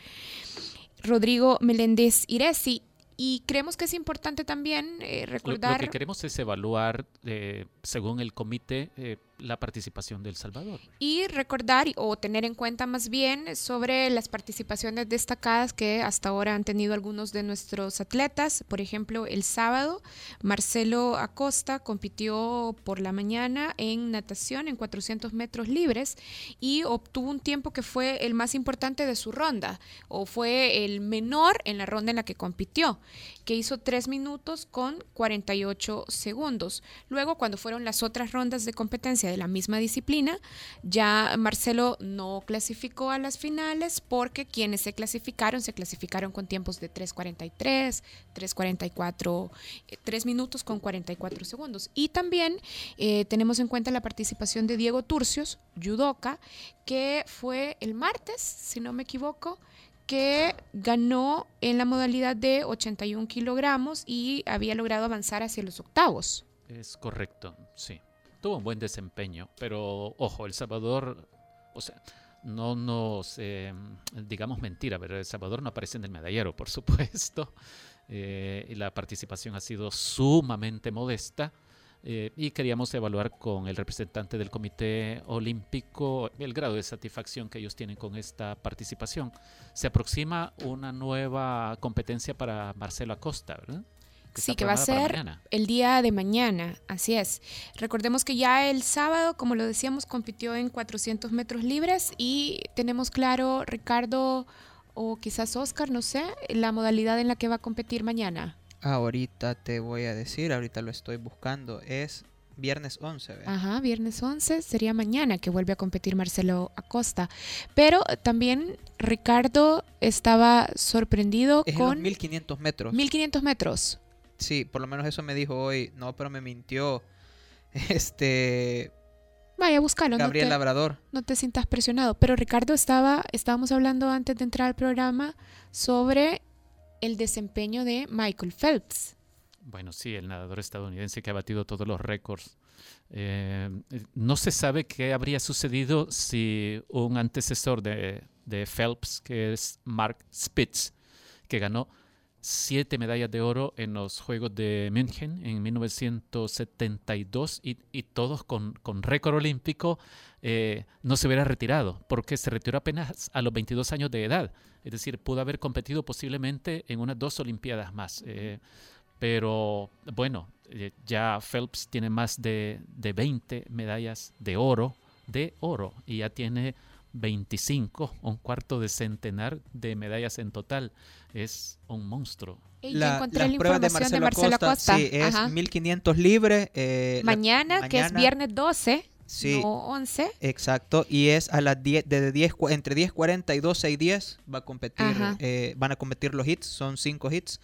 Rodrigo Meléndez Iresi. Y creemos que es importante también eh, Lo, recordar... lo que queremos es evaluar, eh, según el comité, eh, la participación del Salvador. y recordar o tener en cuenta más bien sobre las participaciones destacadas que hasta ahora han tenido algunos de nuestros atletas. Por ejemplo, el sábado, Marcelo Acosta compitió por la mañana en natación en 400 metros libres y obtuvo un tiempo que fue el más importante de su ronda o fue el menor en la ronda en la que compitió, que hizo 3 minutos con 48 segundos. Luego, cuando fueron las otras rondas de competencia de la misma disciplina, ya Marcelo no clasificó a las finales porque quienes se clasificaron se clasificaron con tiempos de 3.43, 3.44, 3 minutos con 44 segundos. Y también eh, tenemos en cuenta la participación de Diego Turcios, judoka, que fue el martes, si no me equivoco, que ganó en la modalidad de 81 kilogramos y había logrado avanzar hacia los octavos. Es correcto, sí. Tuvo un buen desempeño, pero ojo, El Salvador, o sea, no nos eh, digamos mentira, pero El Salvador no aparece en el medallero, por supuesto. Eh, la participación ha sido sumamente modesta. Eh, y queríamos evaluar con el representante del Comité Olímpico el grado de satisfacción que ellos tienen con esta participación. Se aproxima una nueva competencia para Marcelo Acosta, ¿verdad? Sí, que va a ser el día de mañana, así es. Recordemos que ya el sábado, como lo decíamos, compitió en 400 metros libres y tenemos claro, Ricardo o quizás Oscar, no sé, la modalidad en la que va a competir mañana. Ahorita te voy a decir, ahorita lo estoy buscando. Es viernes 11, ¿ve? Ajá, viernes 11 sería mañana que vuelve a competir Marcelo Acosta. Pero también Ricardo estaba sorprendido Es en los con 1500 metros. 1500 metros. Sí, por lo menos eso me dijo hoy. No, pero me mintió. Este. Vaya, búscalo. Gabriel no te, Labrador. No te sientas presionado. Pero Ricardo estaba, estábamos hablando antes de entrar al programa sobre el desempeño de Michael Phelps. Bueno, sí, el nadador estadounidense que ha batido todos los récords. Eh, no se sabe qué habría sucedido si un antecesor de, de Phelps, que es Mark Spitz, que ganó siete medallas de oro en los Juegos de München en 1972 y, y todos con, con récord olímpico, eh, no se hubiera retirado, porque se retiró apenas a los 22 años de edad. Es decir, pudo haber competido posiblemente en unas dos Olimpiadas más. Eh, pero bueno, eh, ya Phelps tiene más de, de 20 medallas de oro, de oro, y ya tiene 25, un cuarto de centenar de medallas en total. Es un monstruo. Y yo encontré la información de Marcelo Acosta. Sí, es Ajá. 1500 libres. eh, la- mañana, que es viernes 12, Sí. no 11. Exacto, y es a las 10, desde 10, cu- entre 10.40 y 12 y 10 va a competir, eh, van a competir los hits, son 5 hits,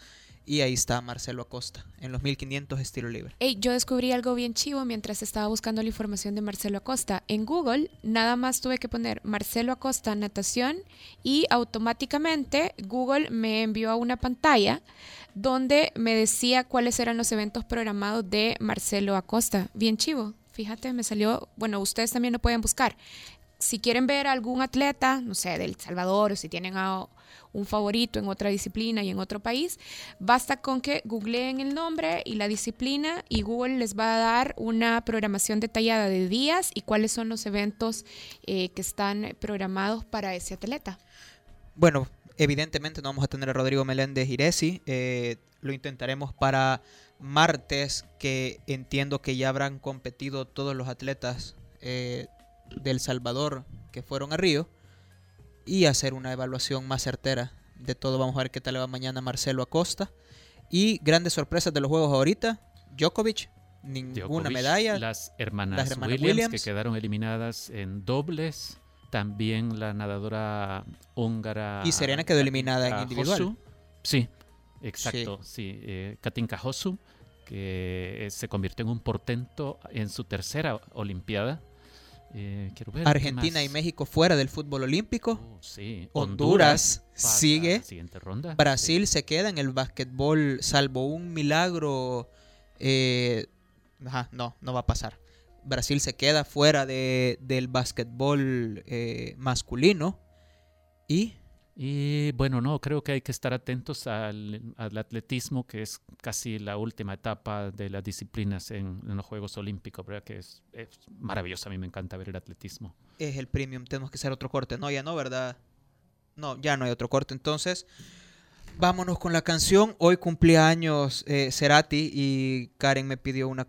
y ahí está Marcelo Acosta, en los 1500 estilo libre. Ey, yo descubrí algo bien chivo mientras estaba buscando la información de Marcelo Acosta. En Google nada más tuve que poner Marcelo Acosta natación y automáticamente Google me envió a una pantalla donde me decía cuáles eran los eventos programados de Marcelo Acosta. Bien chivo. Fíjate, me salió, bueno, ustedes también lo pueden buscar. Si quieren ver a algún atleta, no sé, del Salvador, o si tienen a un favorito en otra disciplina y en otro país, basta con que googleen el nombre y la disciplina y Google les va a dar una programación detallada de días y cuáles son los eventos eh, que están programados para ese atleta. Bueno, evidentemente no vamos a tener a Rodrigo Meléndez Iresi, eh, lo intentaremos para martes, que entiendo que ya habrán competido todos los atletas eh, del Salvador que fueron a Río, y hacer una evaluación más certera de todo. Vamos a ver qué tal le va mañana Marcelo Acosta. Y grandes sorpresas de los juegos ahorita, Djokovic, ninguna Djokovic, medalla. Las hermanas, Las hermanas Williams, Williams. que quedaron eliminadas en dobles. También la nadadora húngara. Y Serena quedó eliminada en individual. Hosu. Sí, exacto. Sí, eh, Katinka Hosu, que eh, se convirtió en un portento en su tercera Olimpiada. Eh, quiero ver, ¿qué Argentina y? México fuera del fútbol olímpico. sí. Honduras, sigue. siguiente ronda, Brasil se queda en el básquetbol, salvo un milagro. eh, ajá, no, no va a pasar. Brasil se queda fuera de, del básquetbol eh, masculino. Y Y bueno, no, creo que hay que estar atentos al, al atletismo, que es casi la última etapa de las disciplinas en, en los Juegos Olímpicos, ¿verdad? Que es, es maravilloso, a mí me encanta ver el atletismo. es el premium. Tenemos que hacer otro corte. No, ya no, ¿verdad? No, ya no hay otro corte. Entonces, vámonos con la canción. Hoy cumplía años eh, Cerati y Karen me pidió una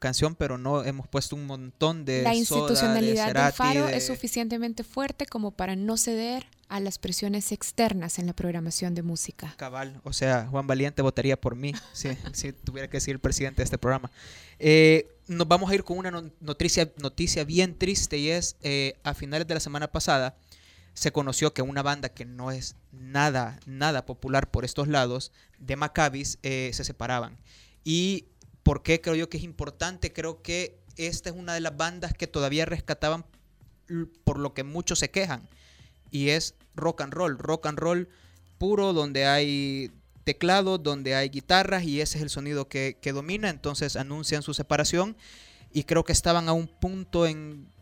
canción, pero no hemos puesto un montón de La Soda, de institucionalidad del Cerati, Faro de- es suficientemente fuerte como para no ceder a las presiones externas en la programación de música. Cabal, o sea, Juan Valiente votaría por mí si, si tuviera que el presidente de este programa. Eh, nos vamos a ir con una no- noticia, noticia bien triste y es, eh, a finales de la semana pasada, se conoció que una banda que no es nada, nada popular por estos lados, de Maccabis, eh, se separaban. ¿Y por qué creo yo que es importante? Creo que esta es una de las bandas que todavía rescataban por lo que muchos se quejan. Y es rock and roll, rock and roll puro, donde hay teclados, donde hay guitarras y ese es el sonido que, que domina. Entonces anuncian su separación y creo que estaban a un punto en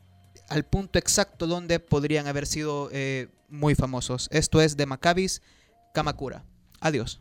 al punto exacto donde podrían haber sido eh, muy famosos. Esto es de Maccabis Kamakura. Adiós.